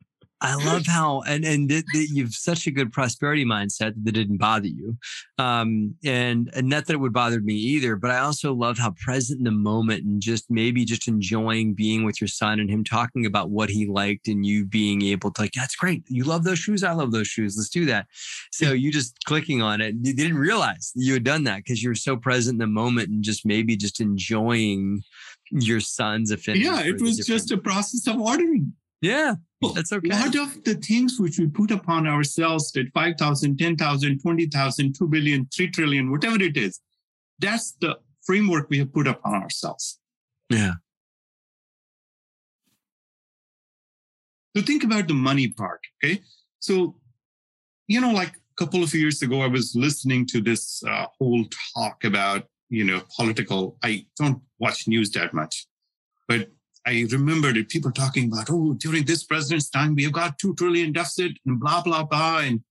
I love how and and th- th- you've such a good prosperity mindset that didn't bother you, um, and, and not that it would bother me either. But I also love how present in the moment and just maybe just enjoying being with your son and him talking about what he liked and you being able to like that's great. You love those shoes. I love those shoes. Let's do that. So you just clicking on it. You didn't realize you had done that because you were so present in the moment and just maybe just enjoying your son's affinity. Yeah, it was just a process of ordering. Yeah, that's okay. A lot of the things which we put upon ourselves that 5,000, 10,000, 20,000, 2 billion, 3 trillion, whatever it is, that's the framework we have put upon ourselves. Yeah. So think about the money part. Okay. So, you know, like a couple of years ago, I was listening to this uh, whole talk about, you know, political. I don't watch news that much, but I remember people talking about, oh, during this president's time, we have got two trillion deficit and blah, blah, blah. And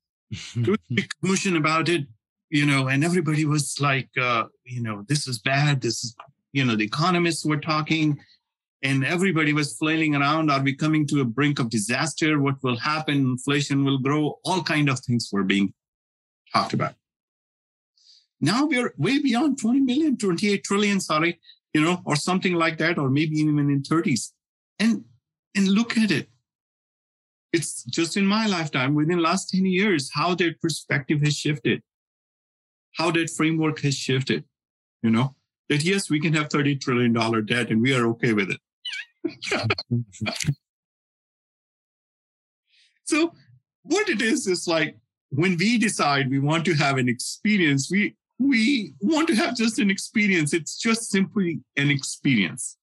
there was a big commotion about it, you know, and everybody was like, uh, you know, this is bad. This is, you know, the economists were talking and everybody was flailing around. Are we coming to a brink of disaster? What will happen? Inflation will grow. All kind of things were being talked about. Now we're way beyond 20 million, 28 trillion, sorry you know, or something like that, or maybe even in 30s. And and look at it. It's just in my lifetime, within last 10 years, how that perspective has shifted, how that framework has shifted, you know, that yes, we can have $30 trillion debt and we are okay with it. so what it is is like when we decide we want to have an experience, we we want to have just an experience. It's just simply an experience.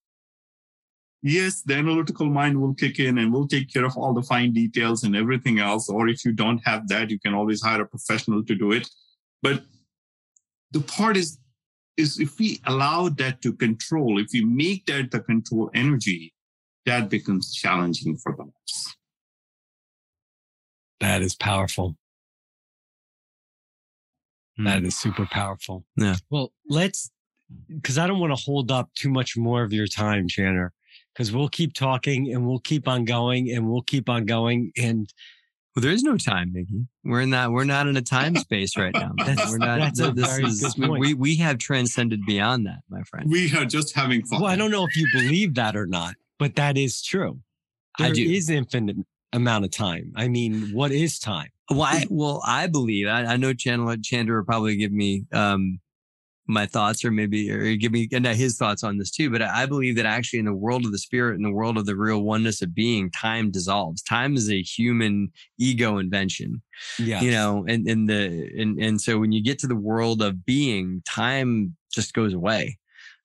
Yes, the analytical mind will kick in and will take care of all the fine details and everything else. Or if you don't have that, you can always hire a professional to do it. But the part is, is if we allow that to control, if we make that the control energy, that becomes challenging for the lives. That is powerful. That mm. is super powerful. Yeah. Well, let's, because I don't want to hold up too much more of your time, Chander, because we'll keep talking and we'll keep on going and we'll keep on going. And well, there is no time, Mickey. We're in that. We're not in a time space right now. we're not. That's a this very is, good point. We we have transcended beyond that, my friend. We are just having fun. Well, I don't know if you believe that or not, but that is true. There I do. is infinite amount of time. I mean, what is time? Well, I, well, I believe I, I know Chander Chander will probably give me um, my thoughts or maybe or give me and his thoughts on this too. But I believe that actually in the world of the spirit, in the world of the real oneness of being, time dissolves. Time is a human ego invention. Yeah. You know, and, and the and and so when you get to the world of being, time just goes away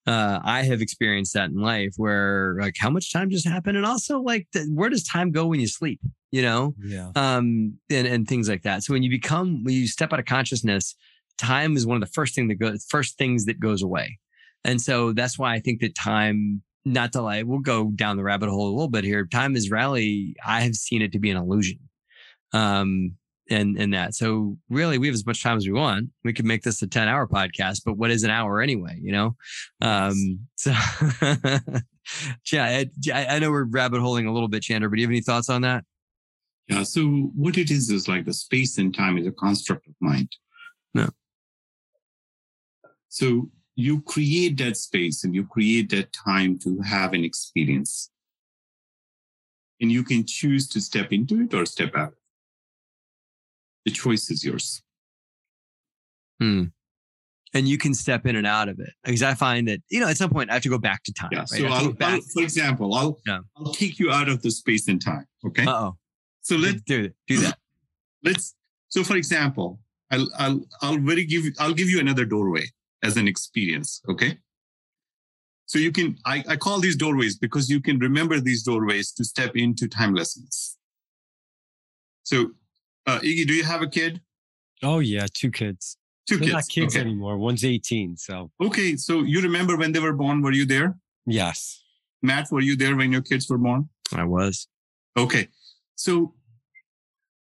uh, I have experienced that in life where like how much time just happened, and also like the, where does time go when you sleep? You know, yeah, um, and and things like that. So when you become when you step out of consciousness, time is one of the first thing that goes first things that goes away. And so that's why I think that time, not to lie, we'll go down the rabbit hole a little bit here. Time is rally. I have seen it to be an illusion. Um, and and that. So really, we have as much time as we want. We could make this a ten hour podcast, but what is an hour anyway? You know. Um, so, yeah, I, I know we're rabbit holing a little bit, Chander, but do you have any thoughts on that? Yeah. So what it is is like the space and time is a construct of mind. No. So you create that space and you create that time to have an experience. And you can choose to step into it or step out. The choice is yours. Hmm. And you can step in and out of it because I find that you know at some point I have to go back to time. Yeah. right? So I have to I'll, back. I'll- for example, I'll Yeah. I'll take you out of the space and time. Okay. Oh. so let's do do that. let's so for example, I'll I'll I'll very give you I'll give you another doorway as an experience. Okay. So you can I, I call these doorways because you can remember these doorways to step into timelessness. So uh Iggy, do you have a kid? Oh yeah, two kids. Two They're kids. not kids okay. anymore. One's 18. So okay. So you remember when they were born? Were you there? yes. Matt, were you there when your kids were born? I was. Okay. So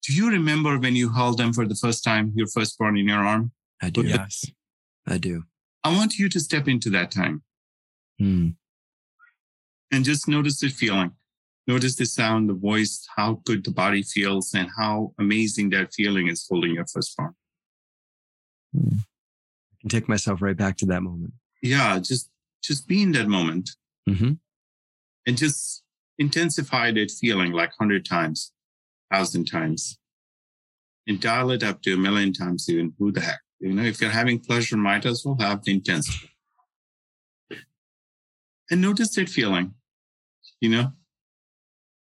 do you remember when you held them for the first time, your firstborn in your arm? I do. Yes. I do. I want you to step into that time Hmm. and just notice the feeling. Notice the sound, the voice, how good the body feels, and how amazing that feeling is holding your firstborn. I can take myself right back to that moment. Yeah, just just be in that moment Mm-hmm. and just intensify that feeling like hundred times, thousand times, and dial it up to a million times even. Who the heck? You know, if you're having pleasure, might as well have the intensity. And notice that feeling. You know,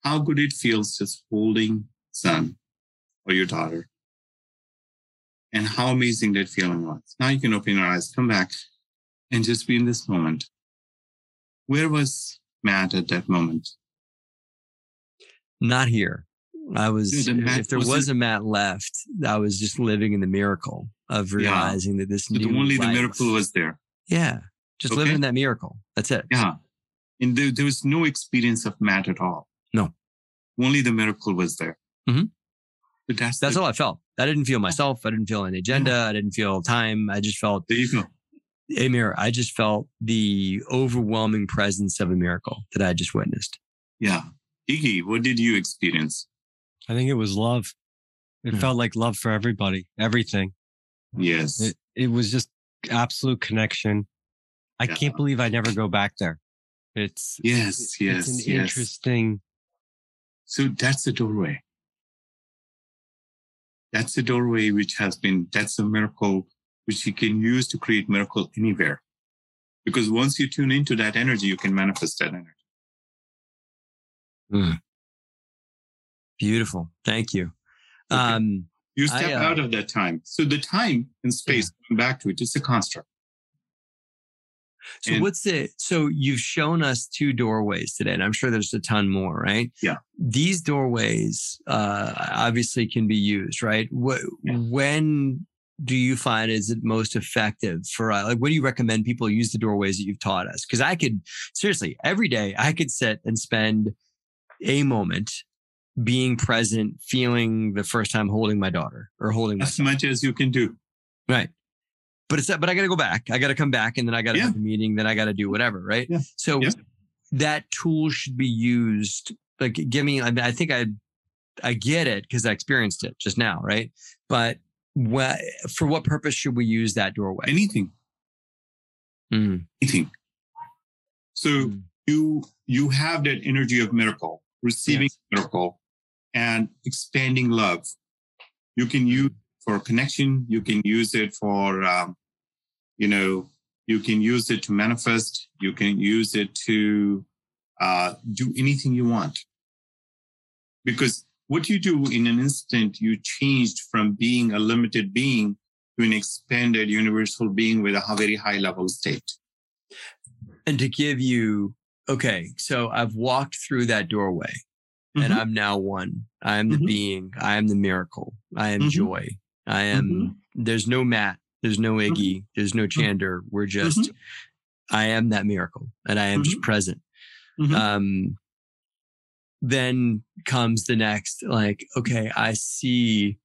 how good it feels just holding son or your daughter. And how amazing that feeling was. Now you can open your eyes, come back, and just be in this moment. Where was Matt at that moment? Not here. I was, Yeah, the if there was a Matt left, I was just living in the miracle of Yeah. realizing that this So the new only the miracle was there. Yeah. Just Okay. living in that miracle. That's it. Yeah. And there, there was no experience of Matt at all. No. Only the miracle was there. Mhm. But that's, That's the, all I felt. I didn't feel myself. I didn't feel an agenda. I didn't feel time. I just felt There you go. a mirror. I just felt the overwhelming presence of a miracle that I just witnessed. Yeah. Iggy, what did you experience? I think it was love. It Yeah. felt like love for everybody, everything. Yes. It, it was just absolute connection. I Yeah. can't believe I never go back there. It's yes, it- yes, it's an yes. interesting. So that's the doorway. That's the doorway which has been, that's a miracle which you can use to create miracle anywhere. Because once you tune into that energy, you can manifest that energy. Beautiful. Thank you. Okay. Um, You I, step uh, out of that time. So the time and space, going back to it, it's a construct. So And- what's the so you've shown us two doorways today, and I'm sure there's a ton more, right? Yeah. These doorways uh obviously can be used, right? What Yeah. when do you find is it most effective for uh, like what do you recommend people use the doorways that you've taught us? Because I could seriously every day I could sit and spend a moment being present, feeling the first time holding my daughter or holding As myself. much as you can do. Right. But it's but I gotta go back. I gotta come back and then I gotta Yeah. have a meeting, then I gotta do whatever, right? Yeah. So Yeah. that tool should be used. Like give me, I mean, I think I I get it because I experienced it just now, right? But what for what purpose should we use that doorway? Anything, Mm, anything. So mm, you you have that energy of miracle, receiving miracle, and expanding love. You can use for connection. You can use it for, um, you know, you can use it to manifest. You can use it to uh, do anything you want. Because what you do in an instant, you changed from being a limited being to an expanded universal being with a very high level state. And to give you, okay, so I've walked through that doorway and Mhm. I'm now one. I am the Mhm. being. I am the miracle. I am Mhm. joy. I am, Mhm. there's no Matt. There's no Iggy. There's no Chander. We're just I am that miracle and I am just present. Um, then comes the next, like, okay, I see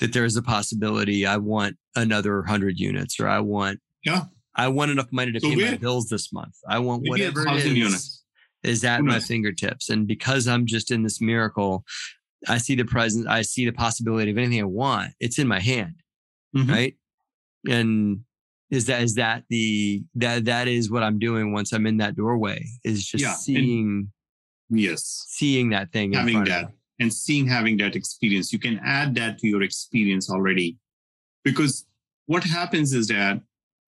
that there's a possibility I want another hundred units or I want, Yeah. I want enough money to So pay my bills this month. I want whatever it is, units. is at my fingertips. And because I'm just in this miracle, I see the present, I see the possibility of anything I want. It's in my hand Mhm. right and is that is that the that that is what i'm doing once i'm in that doorway is just Yeah, and- seeing Yes. seeing that thing in having that and seeing having that experience you can add that to your experience already because what happens is that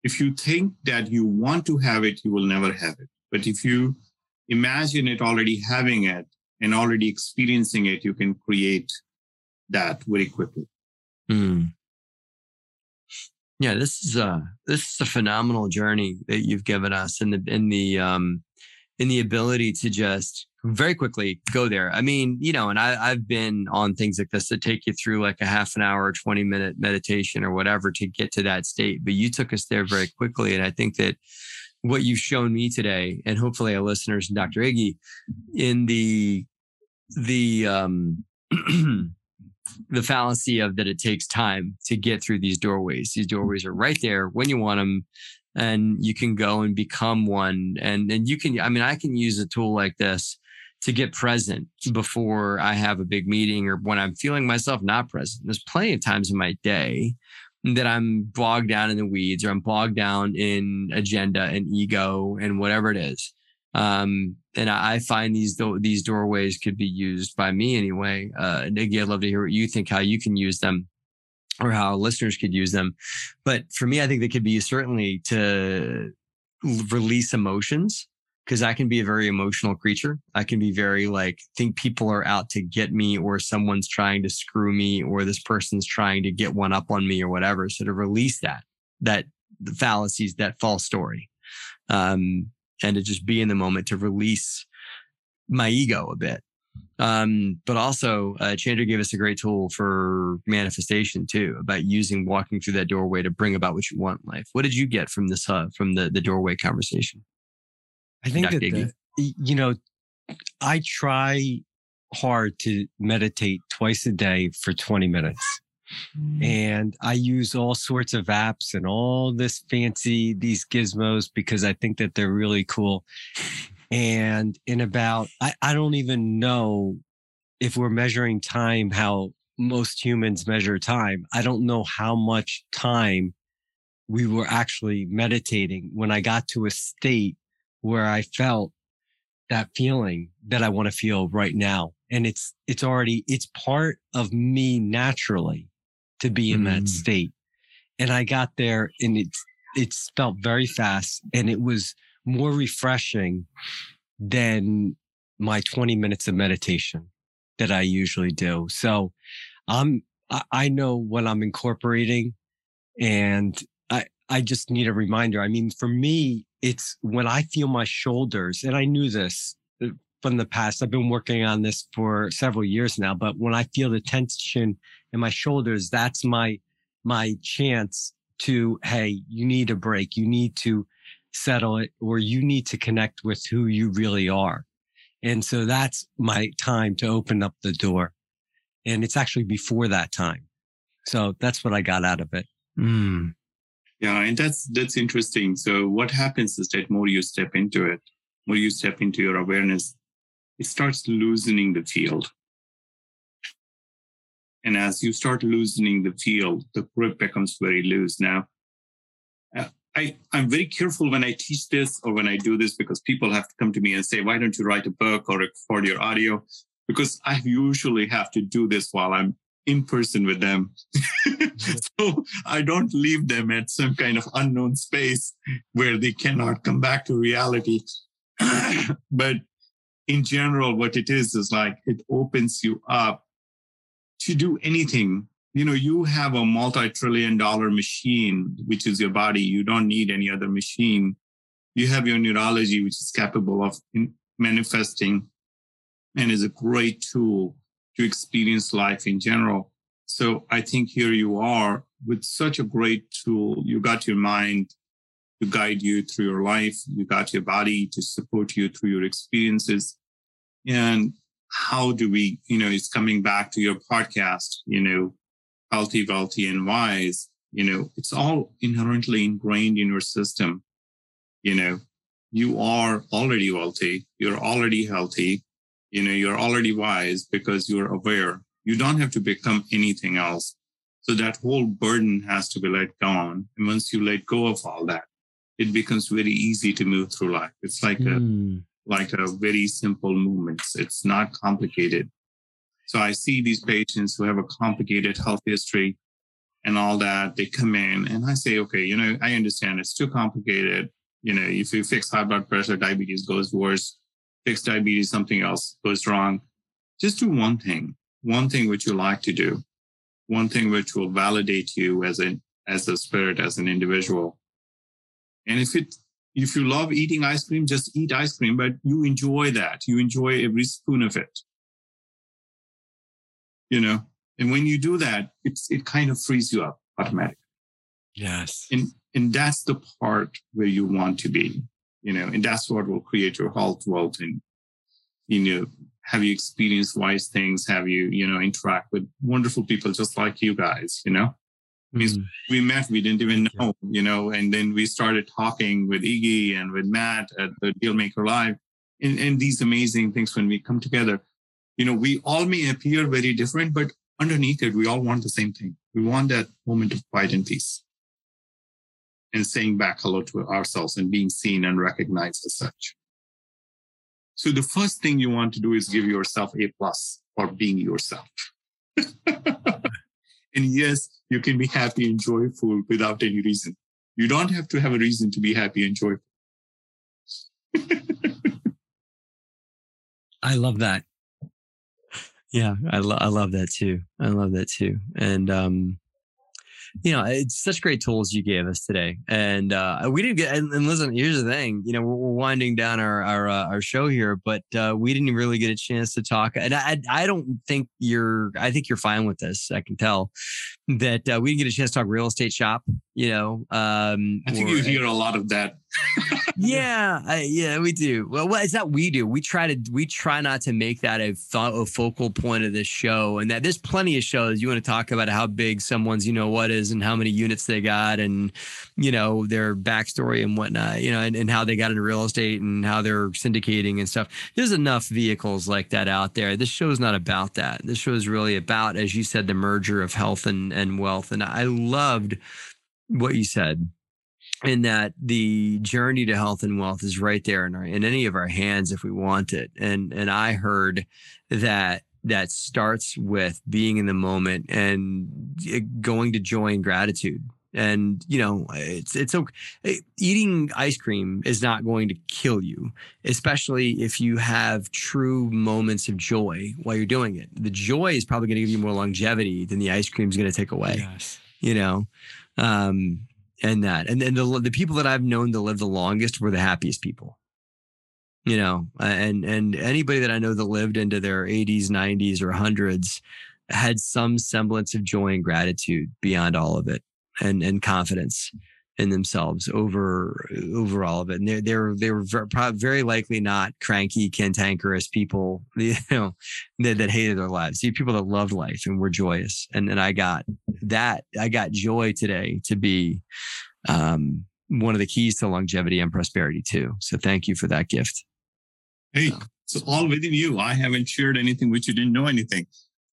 if you think that you want to have it you will never have it but if you imagine it already having it and already experiencing it you can create that very quickly Mm. yeah this is a this is a phenomenal journey that you've given us in the in the um in the ability to just very quickly go there. I mean, you know, and I, I've been on things like this that take you through like a half an hour, 20 minute meditation or whatever to get to that state. But you took us there very quickly. And I think that what you've shown me today, and hopefully our listeners and Dr. Iggy, in the the um the fallacy of that it takes time to get through these doorways. These doorways are right there when you want them and you can go and become one and and you can i mean i can use a tool like this to get present before i have a big meeting or when i'm feeling myself not present there's plenty of times in my day that i'm bogged down in the weeds or i'm bogged down in agenda and ego and whatever it is. Um and i find these do- these doorways could be used by me anyway. Uh Iggy, i'd love to hear what you think how you can use them or how listeners could use them. But for me, I think they could be certainly to release emotions because I can be a very emotional creature. I can be very like, think people are out to get me or someone's trying to screw me or this person's trying to get one up on me or whatever. So to release that, that the fallacies, that false story, um, and to just be in the moment to release my ego a bit. Um, but also, uh, Chander gave us a great tool for manifestation too, about using walking through that doorway to bring about what you want in life. What did you get from this, uh, from the the doorway conversation? I think that, the, you know, I try hard to meditate twice a day for 20 minutes. Mm. And I use all sorts of apps and all this fancy, these gizmos because I think that they're really cool. And in about, I, I don't even know if we're measuring time how most humans measure time. I don't know how much time we were actually meditating when I got to a state where I felt that feeling that I want to feel right now. And it's, it's already, it's part of me naturally to be in that Mm. state. And I got there and it's, it's felt very fast and it was more refreshing than my 20 minutes of meditation that I usually do. So I'm, I, I know what I'm incorporating and I, I just need a reminder. I mean, for me, it's when I feel my shoulders and I knew this uh, from the past. I've been working on this for several years now, but when I feel the tension in my shoulders, that's my, my chance to, Hey, you need a break. You need to settle it or you need to connect with who you really are. And so that's my time to open up the door. And it's actually before that time. So that's what I got out of it. Mm. Yeah, and that's that's interesting. So what happens is that more you step into it, more you step into your awareness, it starts loosening the field. And as you start loosening the field, the grip becomes very loose. Now, uh, I, I'm very careful when I teach this or when I do this because people have to come to me and say, why don't you write a book or record your audio? Because I usually have to do this while I'm in person with them. so I don't leave them at some kind of unknown space where they cannot come back to reality. but in general, what it is is like it opens you up to do anything. You know, you have a multi trillion dollar machine, which is your body. You don't need any other machine. You have your neurology, which is capable of in manifesting and is a great tool to experience life in general. So I think here you are with such a great tool. You got your mind to guide you through your life. You got your body to support you through your experiences. And how do we, you know, it's coming back to your podcast, you know, healthy, wealthy, and wise. You know, it's all inherently ingrained in your system. You know, you are already wealthy, you're already healthy, you know, you're already wise because you're aware. You don't have to become anything else. So that whole burden has to be let go on. And once you let go of all that, it becomes very easy to move through life. It's like mm. a hmm. like a very simple movements. It's not complicated. So I see these patients who have a complicated health history and all that. They come in and I say, okay, you know, I understand it's too complicated. You know, if you fix high blood pressure, diabetes goes worse. Fix diabetes, something else goes wrong. Just do one thing, one thing which you like to do, one thing which will validate you as a as a spirit, as an individual and if it if you love eating ice cream, just eat ice cream, but you enjoy that. You enjoy every spoon of it. You know, and when you do that, it's it kind of frees you up automatically. Yes. And and that's the part where you want to be, you know, and that's what will create your health, world. and you know, have you experienced wise things? Have you, you know, interact with wonderful people just like you guys, you know? Mm. We met, we didn't even know, you know, and then we started talking with Iggy and with Matt at the Dealmaker Live. And, and these amazing things when we come together, you know, we all may appear very different, but underneath it, we all want the same thing. We want that moment of quiet and peace and saying back hello to ourselves and being seen and recognized as such. So the first thing you want to do is give yourself a plus for being yourself. And yes, you can be happy and joyful without any reason. You don't have to have a reason to be happy and joyful. I love that. Yeah, I, lo- I love that too. I love that too. And um, you know, it's such great tools you gave us today. And uh, we didn't get, and, and, listen, here's the thing, you know, we're, we're winding down our, our, uh, our show here, but uh, we didn't really get a chance to talk. And I, I don't think you're, I think you're fine with this. I can tell that uh, we didn't get a chance to talk real estate shop, you know. Um, I think or, you hear a lot of that. yeah, I, yeah, we do. Well, well, it's not we do. We try to we try not to make that a, a focal point of this show, and that there's plenty of shows you want to talk about how big someone's you know what is and how many units they got and you know their backstory and whatnot, you know, and, and how they got into real estate and how they're syndicating and stuff. There's enough vehicles like that out there. This show is not about that. This show is really about, as you said, the merger of health and and wealth. And I loved what you said in that the journey to health and wealth is right there in our in any of our hands if we want it and and i heard that that starts with being in the moment and going to joy and gratitude. And you know it's it's okay eh, eating ice cream is not going to kill you especially if you have true moments of joy while you're doing it. The joy is probably going to give you more longevity than the ice cream is going to take away yes. you know? Um and that. And then the, the people that i've known to live the longest were the happiest people you know and and anybody that i know that lived into their 80s 90s or 100s had some semblance of joy and gratitude beyond all of it and and confidence in themselves over over all of it. And they they were they were very likely not cranky, cantankerous people, you know, that, that hated their lives. See, people that loved life and were joyous. And and I got that. I got joy today to be um, one of the keys to longevity and prosperity too. So thank you for that gift. Hey, so. it's all within you. I haven't shared anything which you didn't know anything.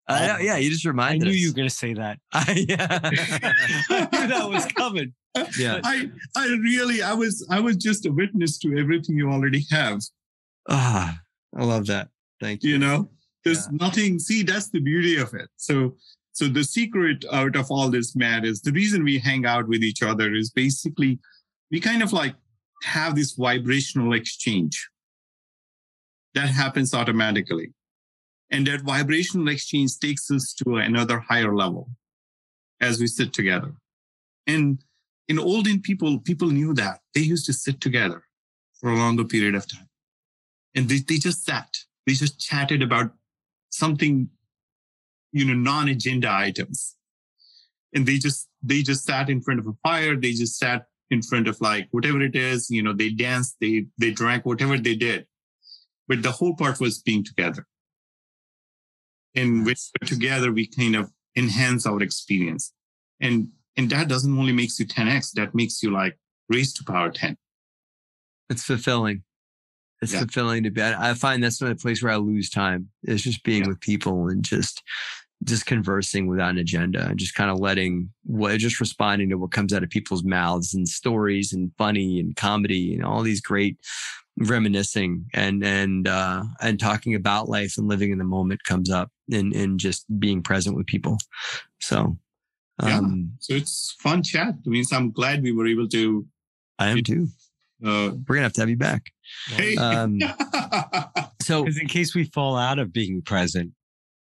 Uh, yeah, you just reminded. I knew us. you were going to say that. yeah, I knew that was coming. Yeah, I, I really, I was, I was just a witness to everything you already have. Ah, I love that. Thank you. You know, there's yeah. nothing. See, that's the beauty of it. So, so the secret out of all this, Matt, is the reason we hang out with each other is basically we kind of like have this vibrational exchange that happens automatically and that vibrational exchange takes us to another higher level as we sit together. And in olden people, people knew that. They used to sit together for a longer period of time. And they, they just sat. They just chatted about something, you know, non-agenda items. And they just they just sat in front of a fire. They just sat in front of like whatever it is, you know, they danced, they they drank, whatever they did. But the whole part was being together. And with together, we kind of enhance our experience. And and that doesn't only makes you 10x, that makes you like raised to power 10. It's fulfilling. It's Yeah. fulfilling to be. I I find that's another place where I lose time. It's just being Yeah. with people and just just conversing without an agenda and just kind of letting what just responding to what comes out of people's mouths and stories and funny and comedy and all these great reminiscing and and uh and talking about life and living in the moment comes up and and just being present with people so Yeah. um So it's fun chat. I mean, so I'm glad we were able to i am too uh we're gonna have to have you back hey um so Because in case we fall out of being present.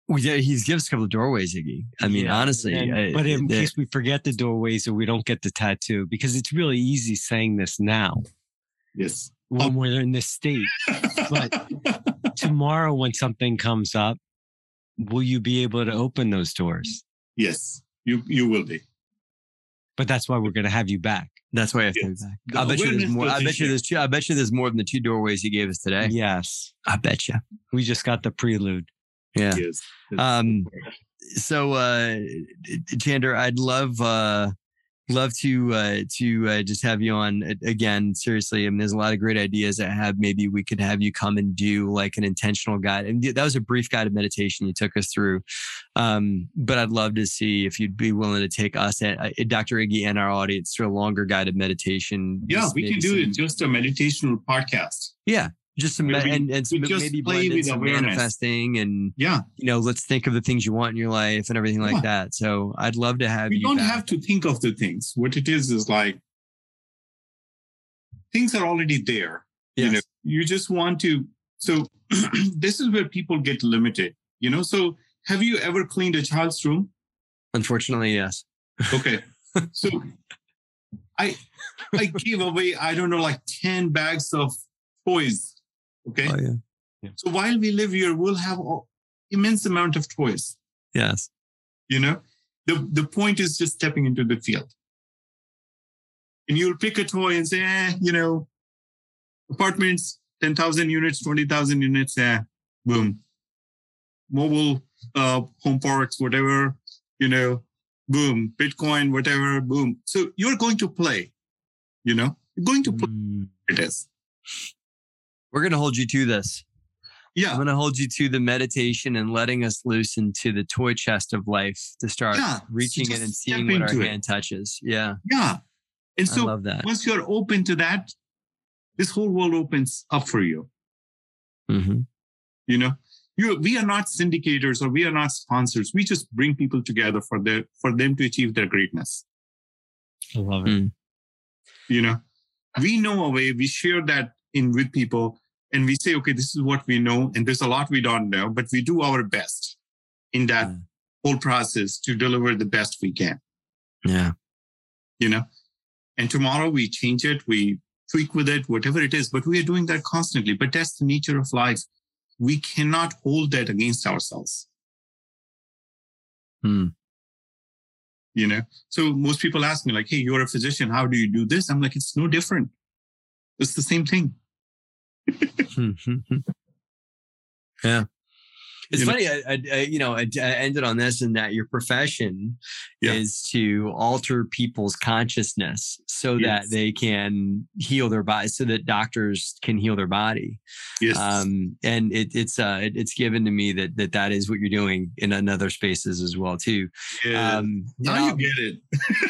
Well, yeah, he's gives a couple of doorways, Iggy. I mean, Yeah, honestly, and- I- but in the- case we forget the doorways or we don't get the tattoo, because it's really easy saying this now yes. When we're in this state. But tomorrow, when something comes up, will you be able to open those doors? yes, you you will be. But that's why we're going to have you back. that's why I have to Yes. be back. The I bet you there's awareness more. I bet you there's two. I bet you there's more than the two doorways you gave us today. Yes. I bet you. We just got the prelude. Yeah. Yes. Um, so, uh, Chander, I'd love, uh, love to, uh, to, uh, just have you on again. Seriously. I mean, there's a lot of great ideas that have, maybe we could have you come and do like an intentional guide. And that was a brief guided meditation you took us through. Um, but I'd love to see if you'd be willing to take us at, uh, Dr. Iggy and our audience through a longer guided meditation. yeah, we can do some- it just a meditational podcast. Yeah. Just some, we- and, and some, just maybe play with some awareness. manifesting and, Yeah. you know, let's think of the things you want in your life and everything like Yeah. that. So I'd love to have we you. don't back. have to think of the things. What it is is like things are already there. You know, Yes. you just want to. So this is where people get limited. You know, so have you ever cleaned a child's room? Unfortunately, yes. Okay, so I I gave away I don't know like ten bags of toys. Okay, Oh yeah. so while we live here, we'll have a immense amount of toys. Yes. You know, the the point is just stepping into the field. And you'll pick a toy and say, eh, you know, apartments, 10,000 units, 20,000 units, eh, boom. Mobile uh, home parks, whatever, you know, boom. Bitcoin, whatever, boom. So you're going to play, you know, you're going to play Mm. it is. We're gonna hold you to this. Yeah. I'm gonna hold you to the meditation and letting us loose into the toy chest of life to start Yeah. Reaching just it and seeing what our it. hand touches. Yeah. Yeah. And I so love that. once you're open to that, this whole world opens up for you. hmm you know you we are not syndicators or we are not sponsors we just bring people together for their for them to achieve their greatness I love it. Mm. you know we know a way we share that in with people and we say okay this is what we know and there's a lot we don't know but we do our best in that Yeah. whole process to deliver the best we can. Yeah. you know? And tomorrow we change it we tweak with it whatever it is but we are doing that constantly but that's the nature of life. We cannot hold that against ourselves. Hmm. you know? So most people ask me like hey you're a physician how do you do this? I'm like it's no different. It's the same thing yeah. It's You funny, I, I, I, you know, I, I ended on this and that your profession Yeah. is to alter people's consciousness so that they can heal their body, so that doctors can heal their body. yes Um, and it, it's uh, it, it's given to me that that that is what you're doing in another spaces as well too. yeah. Um, you now know, you get it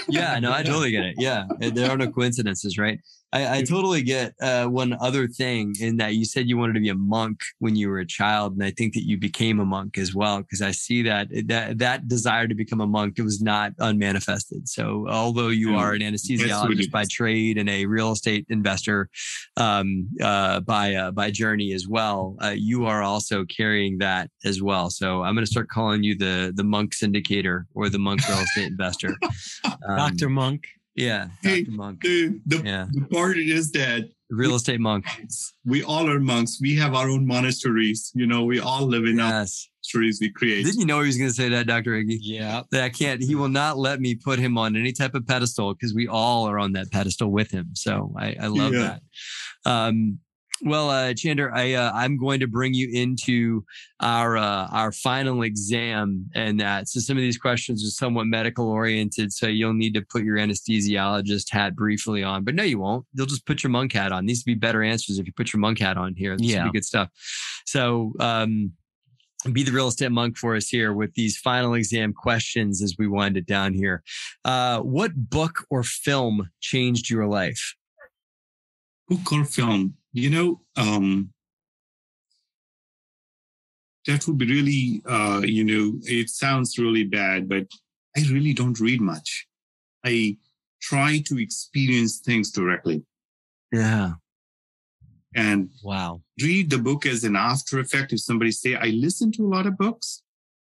yeah, no, I totally get it. Yeah, there are no coincidences, right? I, I totally get uh, one other thing in that you said you wanted to be a monk when you were a child, and I think that you became a monk as well because I see that that that desire to become a monk it was not unmanifested. So although you are an anesthesiologist it by trade and a real estate investor um, uh, by uh, by journey as well, uh, you are also carrying that as well. So I'm going to start calling you the the monk syndicator or the monk real estate investor. Um, Dr. Monk. Yeah. Hey, Dr. Monk. The, the, Yeah. the part is that Real estate monk. we all are monks. We have our own monasteries. You know, we all live in our Yes. monasteries we create. Didn't you know he was going to say that, Dr. Iggy? Yeah. That I can't, he will not let me put him on any type of pedestal because we all are on that pedestal with him. So I, I love Yeah. that. Um, well, uh, Chander, I, uh, I'm going to bring you into our, uh, our final exam and that. So some of these questions are somewhat medical oriented. So you'll need to put your anesthesiologist hat briefly on, but no, you won't. You'll just put your monk hat on. These would be better answers if you put your monk hat on here. This Yeah. would be good stuff. So, um, be the real estate monk for us here with these final exam questions as we wind it down here. Uh, what book or film changed your life? book or film you know um that would be really uh you know it sounds really bad but i really don't read much i try to experience things directly Yeah. and Wow. read the book as an after effect if somebody say i listen to a lot of books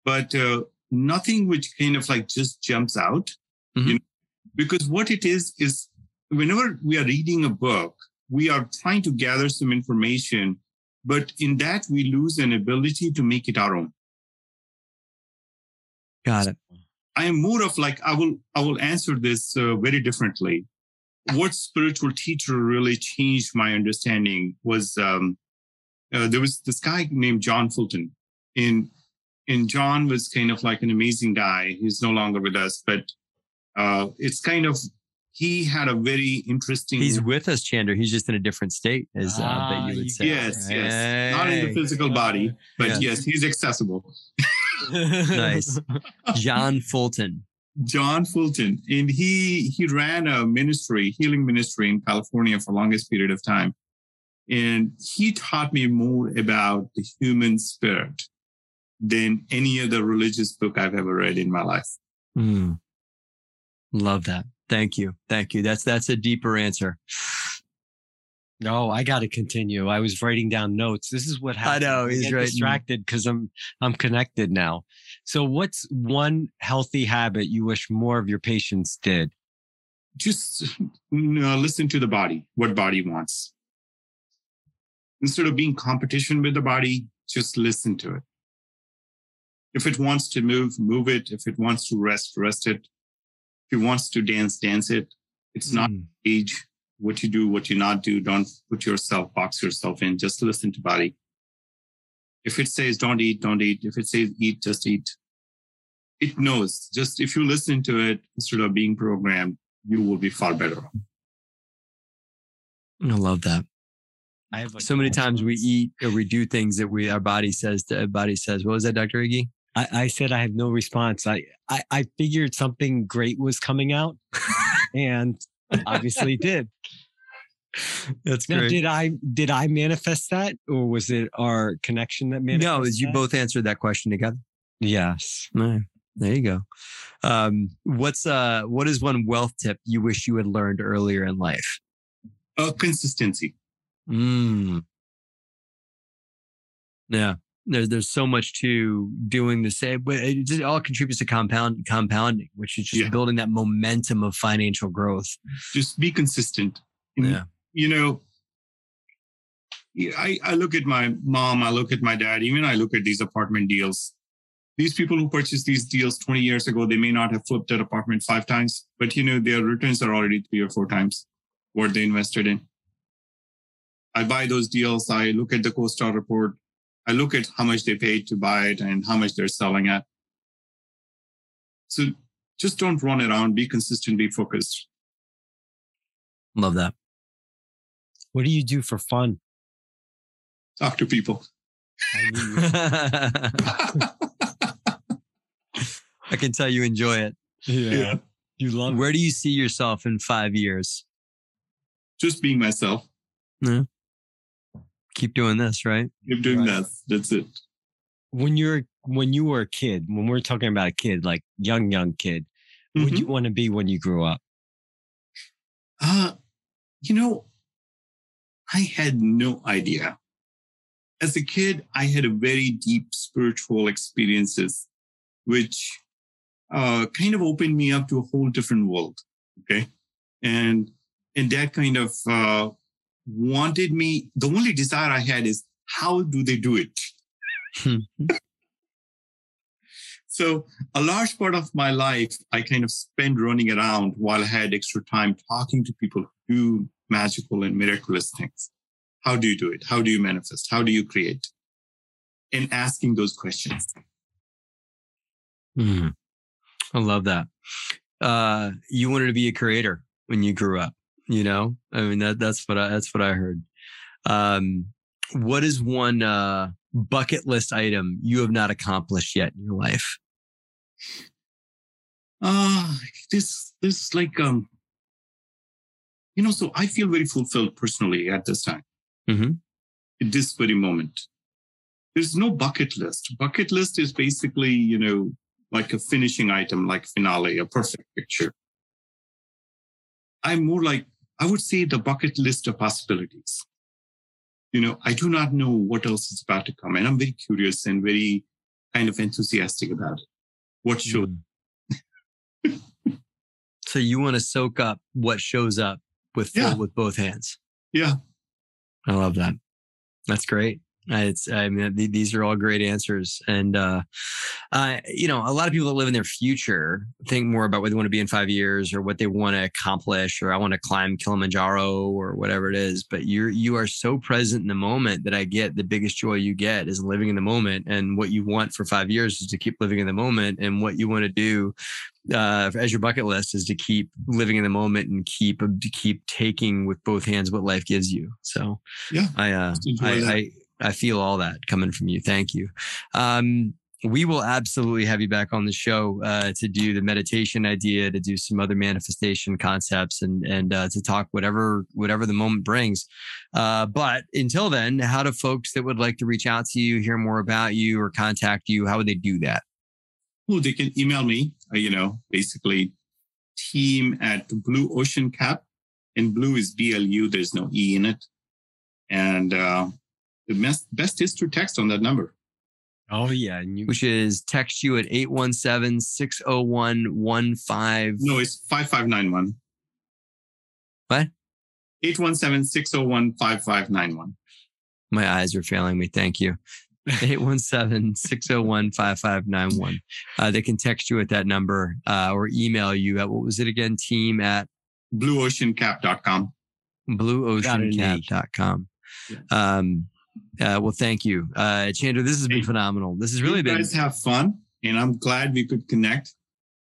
but uh, nothing which kind of like just jumps out Mhm. you know, because what it is is whenever we are reading a book we are trying to gather some information but in that we lose an ability to make it our own Got it. I am more of like I will I will answer this uh, very differently. What spiritual teacher really changed my understanding was um, uh, there was this guy named John Fulton, and and John was kind of like an amazing guy. He's no longer with us, but uh, it's kind of he had a very interesting. He's with us, Chander. He's just in a different state, as uh, Ah, that you you would say. yes, yes, not in the physical body, but Yeah. yes, he's accessible. Nice. John Fulton. John Fulton, and he he ran a ministry, healing ministry in California for longest period of time, and he taught me more about the human spirit than any other religious book I've ever read in my life. Mm. Love that. Thank you. Thank you. That's that's a deeper answer. No, I got to continue. I was writing down notes. This is what happened. I know, I he's get distracted because I'm I'm connected now. So, what's one healthy habit you wish more of your patients did? Just you uh, know, listen to the body, what body wants. Instead of being competition with the body, just listen to it. If it wants to move, move it. If it wants to rest, rest it. If it wants to dance, dance it. It's not Mm. age what you do, what you not do. Don't put yourself, box yourself in. Just listen to body. If it says don't eat, don't eat. If it says eat, just eat. It knows. Just if you listen to it instead of being programmed, you will be far better. I love that. I have like so many times we eat or we do things that we our body says to our body says. What was that, Dr. Iggy? I, I said I have no response. I, I I figured something great was coming out, and obviously did. That's Now, great. did I did I manifest that, or was it our connection that manifested? no, as you both answered that question together. Yes. No, there you go. Um, what's uh what is one wealth tip you wish you had learned earlier in life? Uh, consistency. Mm. Yeah. There's there's so much to doing the same, but it just all contributes to compound compounding, which is just Yeah. building that momentum of financial growth. Just be consistent. And, Yeah. You know, I, I look at my mom, I look at my dad, even I look at these apartment deals. These people who purchased these deals 20 years ago, they may not have flipped that apartment five times, but you know, their returns are already three or four times what they invested in. I buy those deals. I look at the CoStar report. I look at how much they paid to buy it and how much they're selling at. So just don't run around, be consistent, be focused. Love that. What do you do for fun? Talk to people. I knew you- I can tell you enjoy it. yeah. You love Where do you see yourself in five years? Just being myself. Keep doing this, right? Keep doing Right. that. That's it. when you're when you were a kid. When we're talking about a kid, like young young kid, what would Mhm. you want to be when you grew up? Uh, you know, I had no idea. As a kid, I had a very deep spiritual experiences, which uh, kind of opened me up to a whole different world. Okay. and and that kind of uh, wanted me. The only desire I had is how do they do it? so a large part of my life I kind of spent running around while I had extra time talking to people who do magical and miraculous things. How do you do it? How do you manifest? How do you create? And asking those questions. Mm. I love that. Uh, you wanted to be a creator when you grew up. You know, I mean that that's what I that's what I heard. Um, what is one uh, bucket list item you have not accomplished yet in your life? Uh this this like um you know, so I feel very fulfilled personally at this time. Mm-hmm. At this very moment. There's no bucket list. Bucket list is basically, you know, like a finishing item, like finale, a perfect picture. I'm more like, I would say the bucket list of possibilities. You know, I do not know what else is about to come. And I'm very curious and very kind of enthusiastic about it. What should. Mm. so you want to soak up what shows up with Yeah. with both hands. Yeah. I love that. That's great. It's, I mean, th- these are all great answers. And, uh, uh, you know, a lot of people that live in their future think more about what they want to be in five years or what they want to accomplish, or I want to climb Kilimanjaro or whatever it is. But you're, you are so present in the moment that I get the biggest joy you get is living in the moment. And what you want for five years is to keep living in the moment. And what you want to do uh, as your bucket list is to keep living in the moment and keep to keep taking with both hands what life gives you. So Yeah. I uh, I. I I feel all that coming from you. Thank you. Um, we will absolutely have you back on the show uh, to do the meditation idea, to do some other manifestation concepts, and and uh, to talk whatever whatever the moment brings. Uh, but until then, how do folks that would like to reach out to you, hear more about you, or contact you? How would they do that? Well, they can email me, uh, you know, basically team at Blue Ocean Cap. And blue is BLU. There's no E in it. And uh, the best, best is to text on that number. Oh yeah, and you Which is text you at 817 601 15. No, it's 5591. What? 817-601-5591. My eyes are failing me. Thank you. 817-601-5591. Uh, they can text you at that number uh, or email you at what was it again? Team at BlueOceanCap.com. blueoceancap.com. Yeah. Um, uh, well, thank you. Uh, Chandra, this has been Hey, phenomenal. This has really you been, guys have fun. And I'm glad we could connect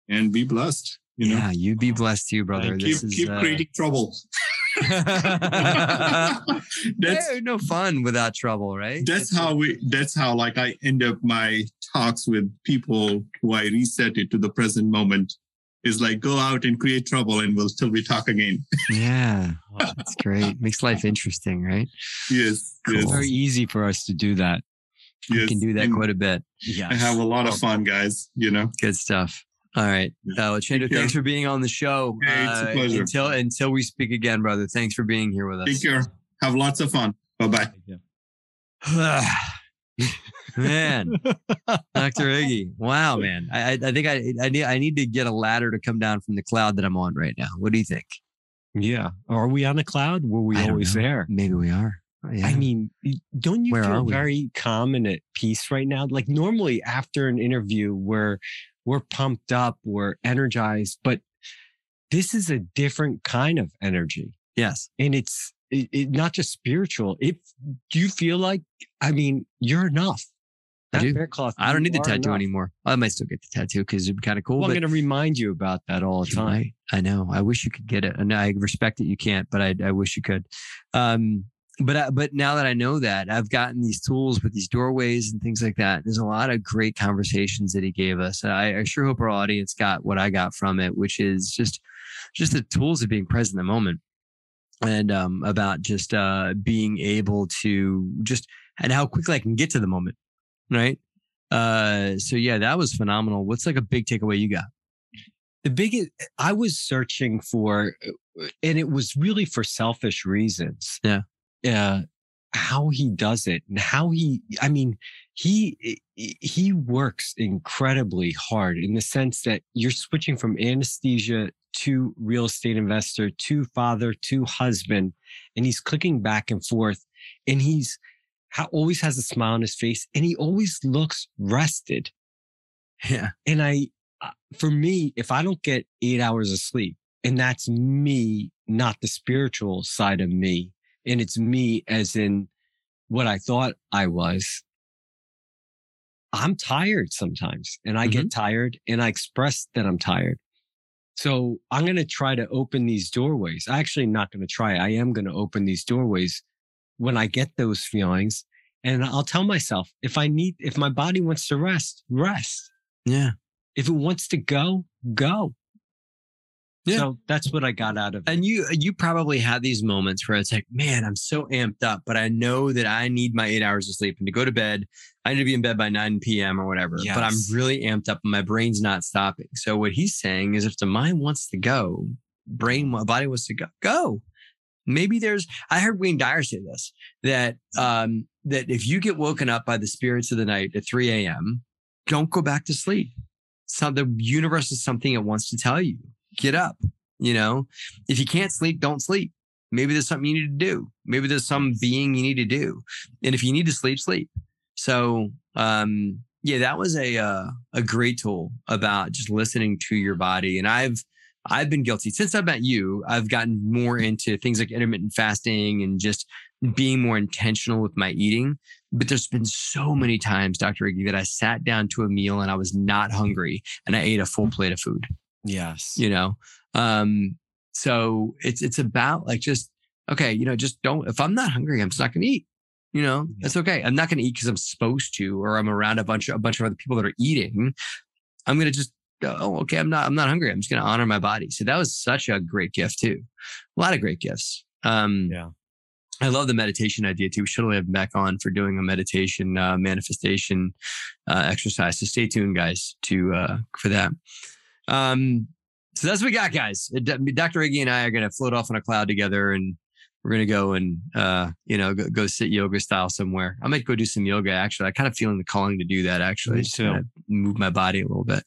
and be blessed. You know, yeah, you be blessed too, brother. keep, This is, keep uh, creating trouble. that's no fun without trouble, right? that's how we that's how like i end up my talks with people who i reset it to the present moment is like go out and create trouble and we'll still we talk again Yeah, that's great. Makes life interesting, right? yes Cool. yes, It's very easy for us to do that. You yes. can do that And quite a bit. Yeah. i have a lot of fun guys you know Good stuff. All right. Uh, Chandra, Take care. thanks for being on the show. Hey, it's a Uh, pleasure. Until until we speak again, brother. Thanks for being here with us. take care have lots of fun bye-bye man, Dr. Iggy. Wow, man. I I think I I need I need to get a ladder to come down from the cloud that I'm on right now. What do you think? Yeah. Are we on a cloud? Were we always know. there? Maybe we are. Yeah. I mean, don't you Where feel very calm and at peace right now? Like normally after an interview, we're we're pumped up, we're energized, but this is a different kind of energy, yes. and it's it, it, not just spiritual. If do you feel like, I mean, you're enough. I That bear I don't need the tattoo enough. anymore. I might still get the tattoo because it'd be kind of cool. Well, I'm going to remind you about that all the time. might. I know. I wish you could get it, and I respect that you can't, but I, I wish you could. Um, but I, but now that I know that, I've gotten these tools with these doorways and things like that. There's a lot of great conversations that he gave us. I, I sure hope our audience got what I got from it, which is just just the tools of being present in the moment, and um, about just uh, being able to just and how quickly I can get to the moment, right? Uh, so yeah, that was phenomenal. What's like a big takeaway you got? the biggest I was searching for, uh, and it was really for selfish reasons. Yeah. Uh, how he does it and how he, I mean, he he works incredibly hard in the sense that you're switching from anesthesia to real estate investor to father to husband and he's clicking back and forth and he's always has a smile on his face and he always looks rested yeah and i uh, for me if i don't get 8 hours of sleep and that's me not the spiritual side of me and it's me as in what i thought i was I'm tired sometimes and I mm-hmm. get tired and I express that I'm tired. So I'm going to try to open these doorways. Actually not going to try. I am going to open these doorways when I get those feelings. And I'll tell myself if I need, if my body wants to rest, rest. Yeah. If it wants to go, go. Yeah. So that's what I got out of it. And you you probably had these moments where it's like, man, I'm so amped up, but I know that I need my eight hours of sleep and to go to bed. I need to be in bed by 9 p.m. or whatever. Yes. But I'm really amped up and my brain's not stopping. So what he's saying is if the mind wants to go, brain body wants to go, go. Maybe there's I heard Wayne Dyer say this that um that if you get woken up by the spirits of the night at 3 a.m., don't go back to sleep. So the universe is something it wants to tell you get up. You know, if you can't sleep, don't sleep. Maybe there's something you need to do. Maybe there's some being you need to do. And if you need to sleep, sleep. So, um, yeah, that was a uh, a great tool about just listening to your body. And I've I've been guilty since I've met you. I've gotten more into things like intermittent fasting and just being more intentional with my eating. But there's been so many times, Dr. Iggy, that I sat down to a meal and I was not hungry and I ate a full plate of food. Yes. You know, um, so it's it's about like just okay, you know, just don't. If I'm not hungry, I'm just not going to eat. You know, yeah. that's okay. I'm not going to eat because I'm supposed to, or I'm around a bunch of a bunch of other people that are eating. I'm going to just oh, okay. I'm not I'm not hungry. I'm just going to honor my body. So that was such a great gift too. A lot of great gifts. Um, yeah. I love the meditation idea too. We should have back on for doing a meditation uh, manifestation uh, exercise. So stay tuned, guys, to uh, for that. Um, so that's what we got, guys. Dr. Iggy and I are going to float off on a cloud together and we're going to go and, uh, you know, go, go, sit yoga style somewhere. I might go do some yoga. Actually, I kind of feeling the calling to do that actually. Me too. move my body a little bit.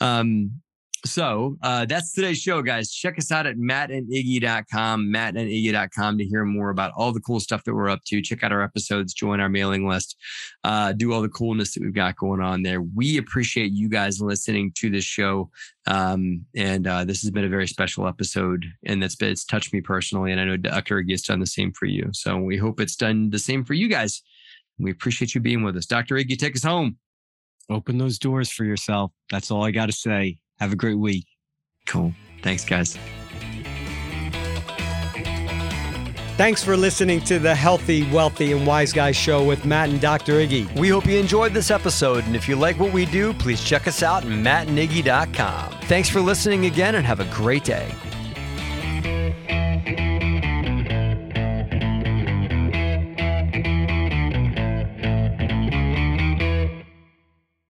Um, so uh, that's today's show, guys. Check us out at mattandiggy.com, mattandiggy.com to hear more about all the cool stuff that we're up to. Check out our episodes, join our mailing list, uh, do all the coolness that we've got going on there. We appreciate you guys listening to this show. Um, and uh, this has been a very special episode, and that's been, it's touched me personally. And I know Dr. Iggy has done the same for you. So we hope it's done the same for you guys. We appreciate you being with us. Dr. Iggy, take us home. Open those doors for yourself. That's all I got to say. Have a great week. Cool. Thanks, guys. Thanks for listening to the Healthy, Wealthy, and Wise Guy Show with Matt and Dr. Iggy. We hope you enjoyed this episode, and if you like what we do, please check us out at mattandiggy.com. Thanks for listening again, and have a great day.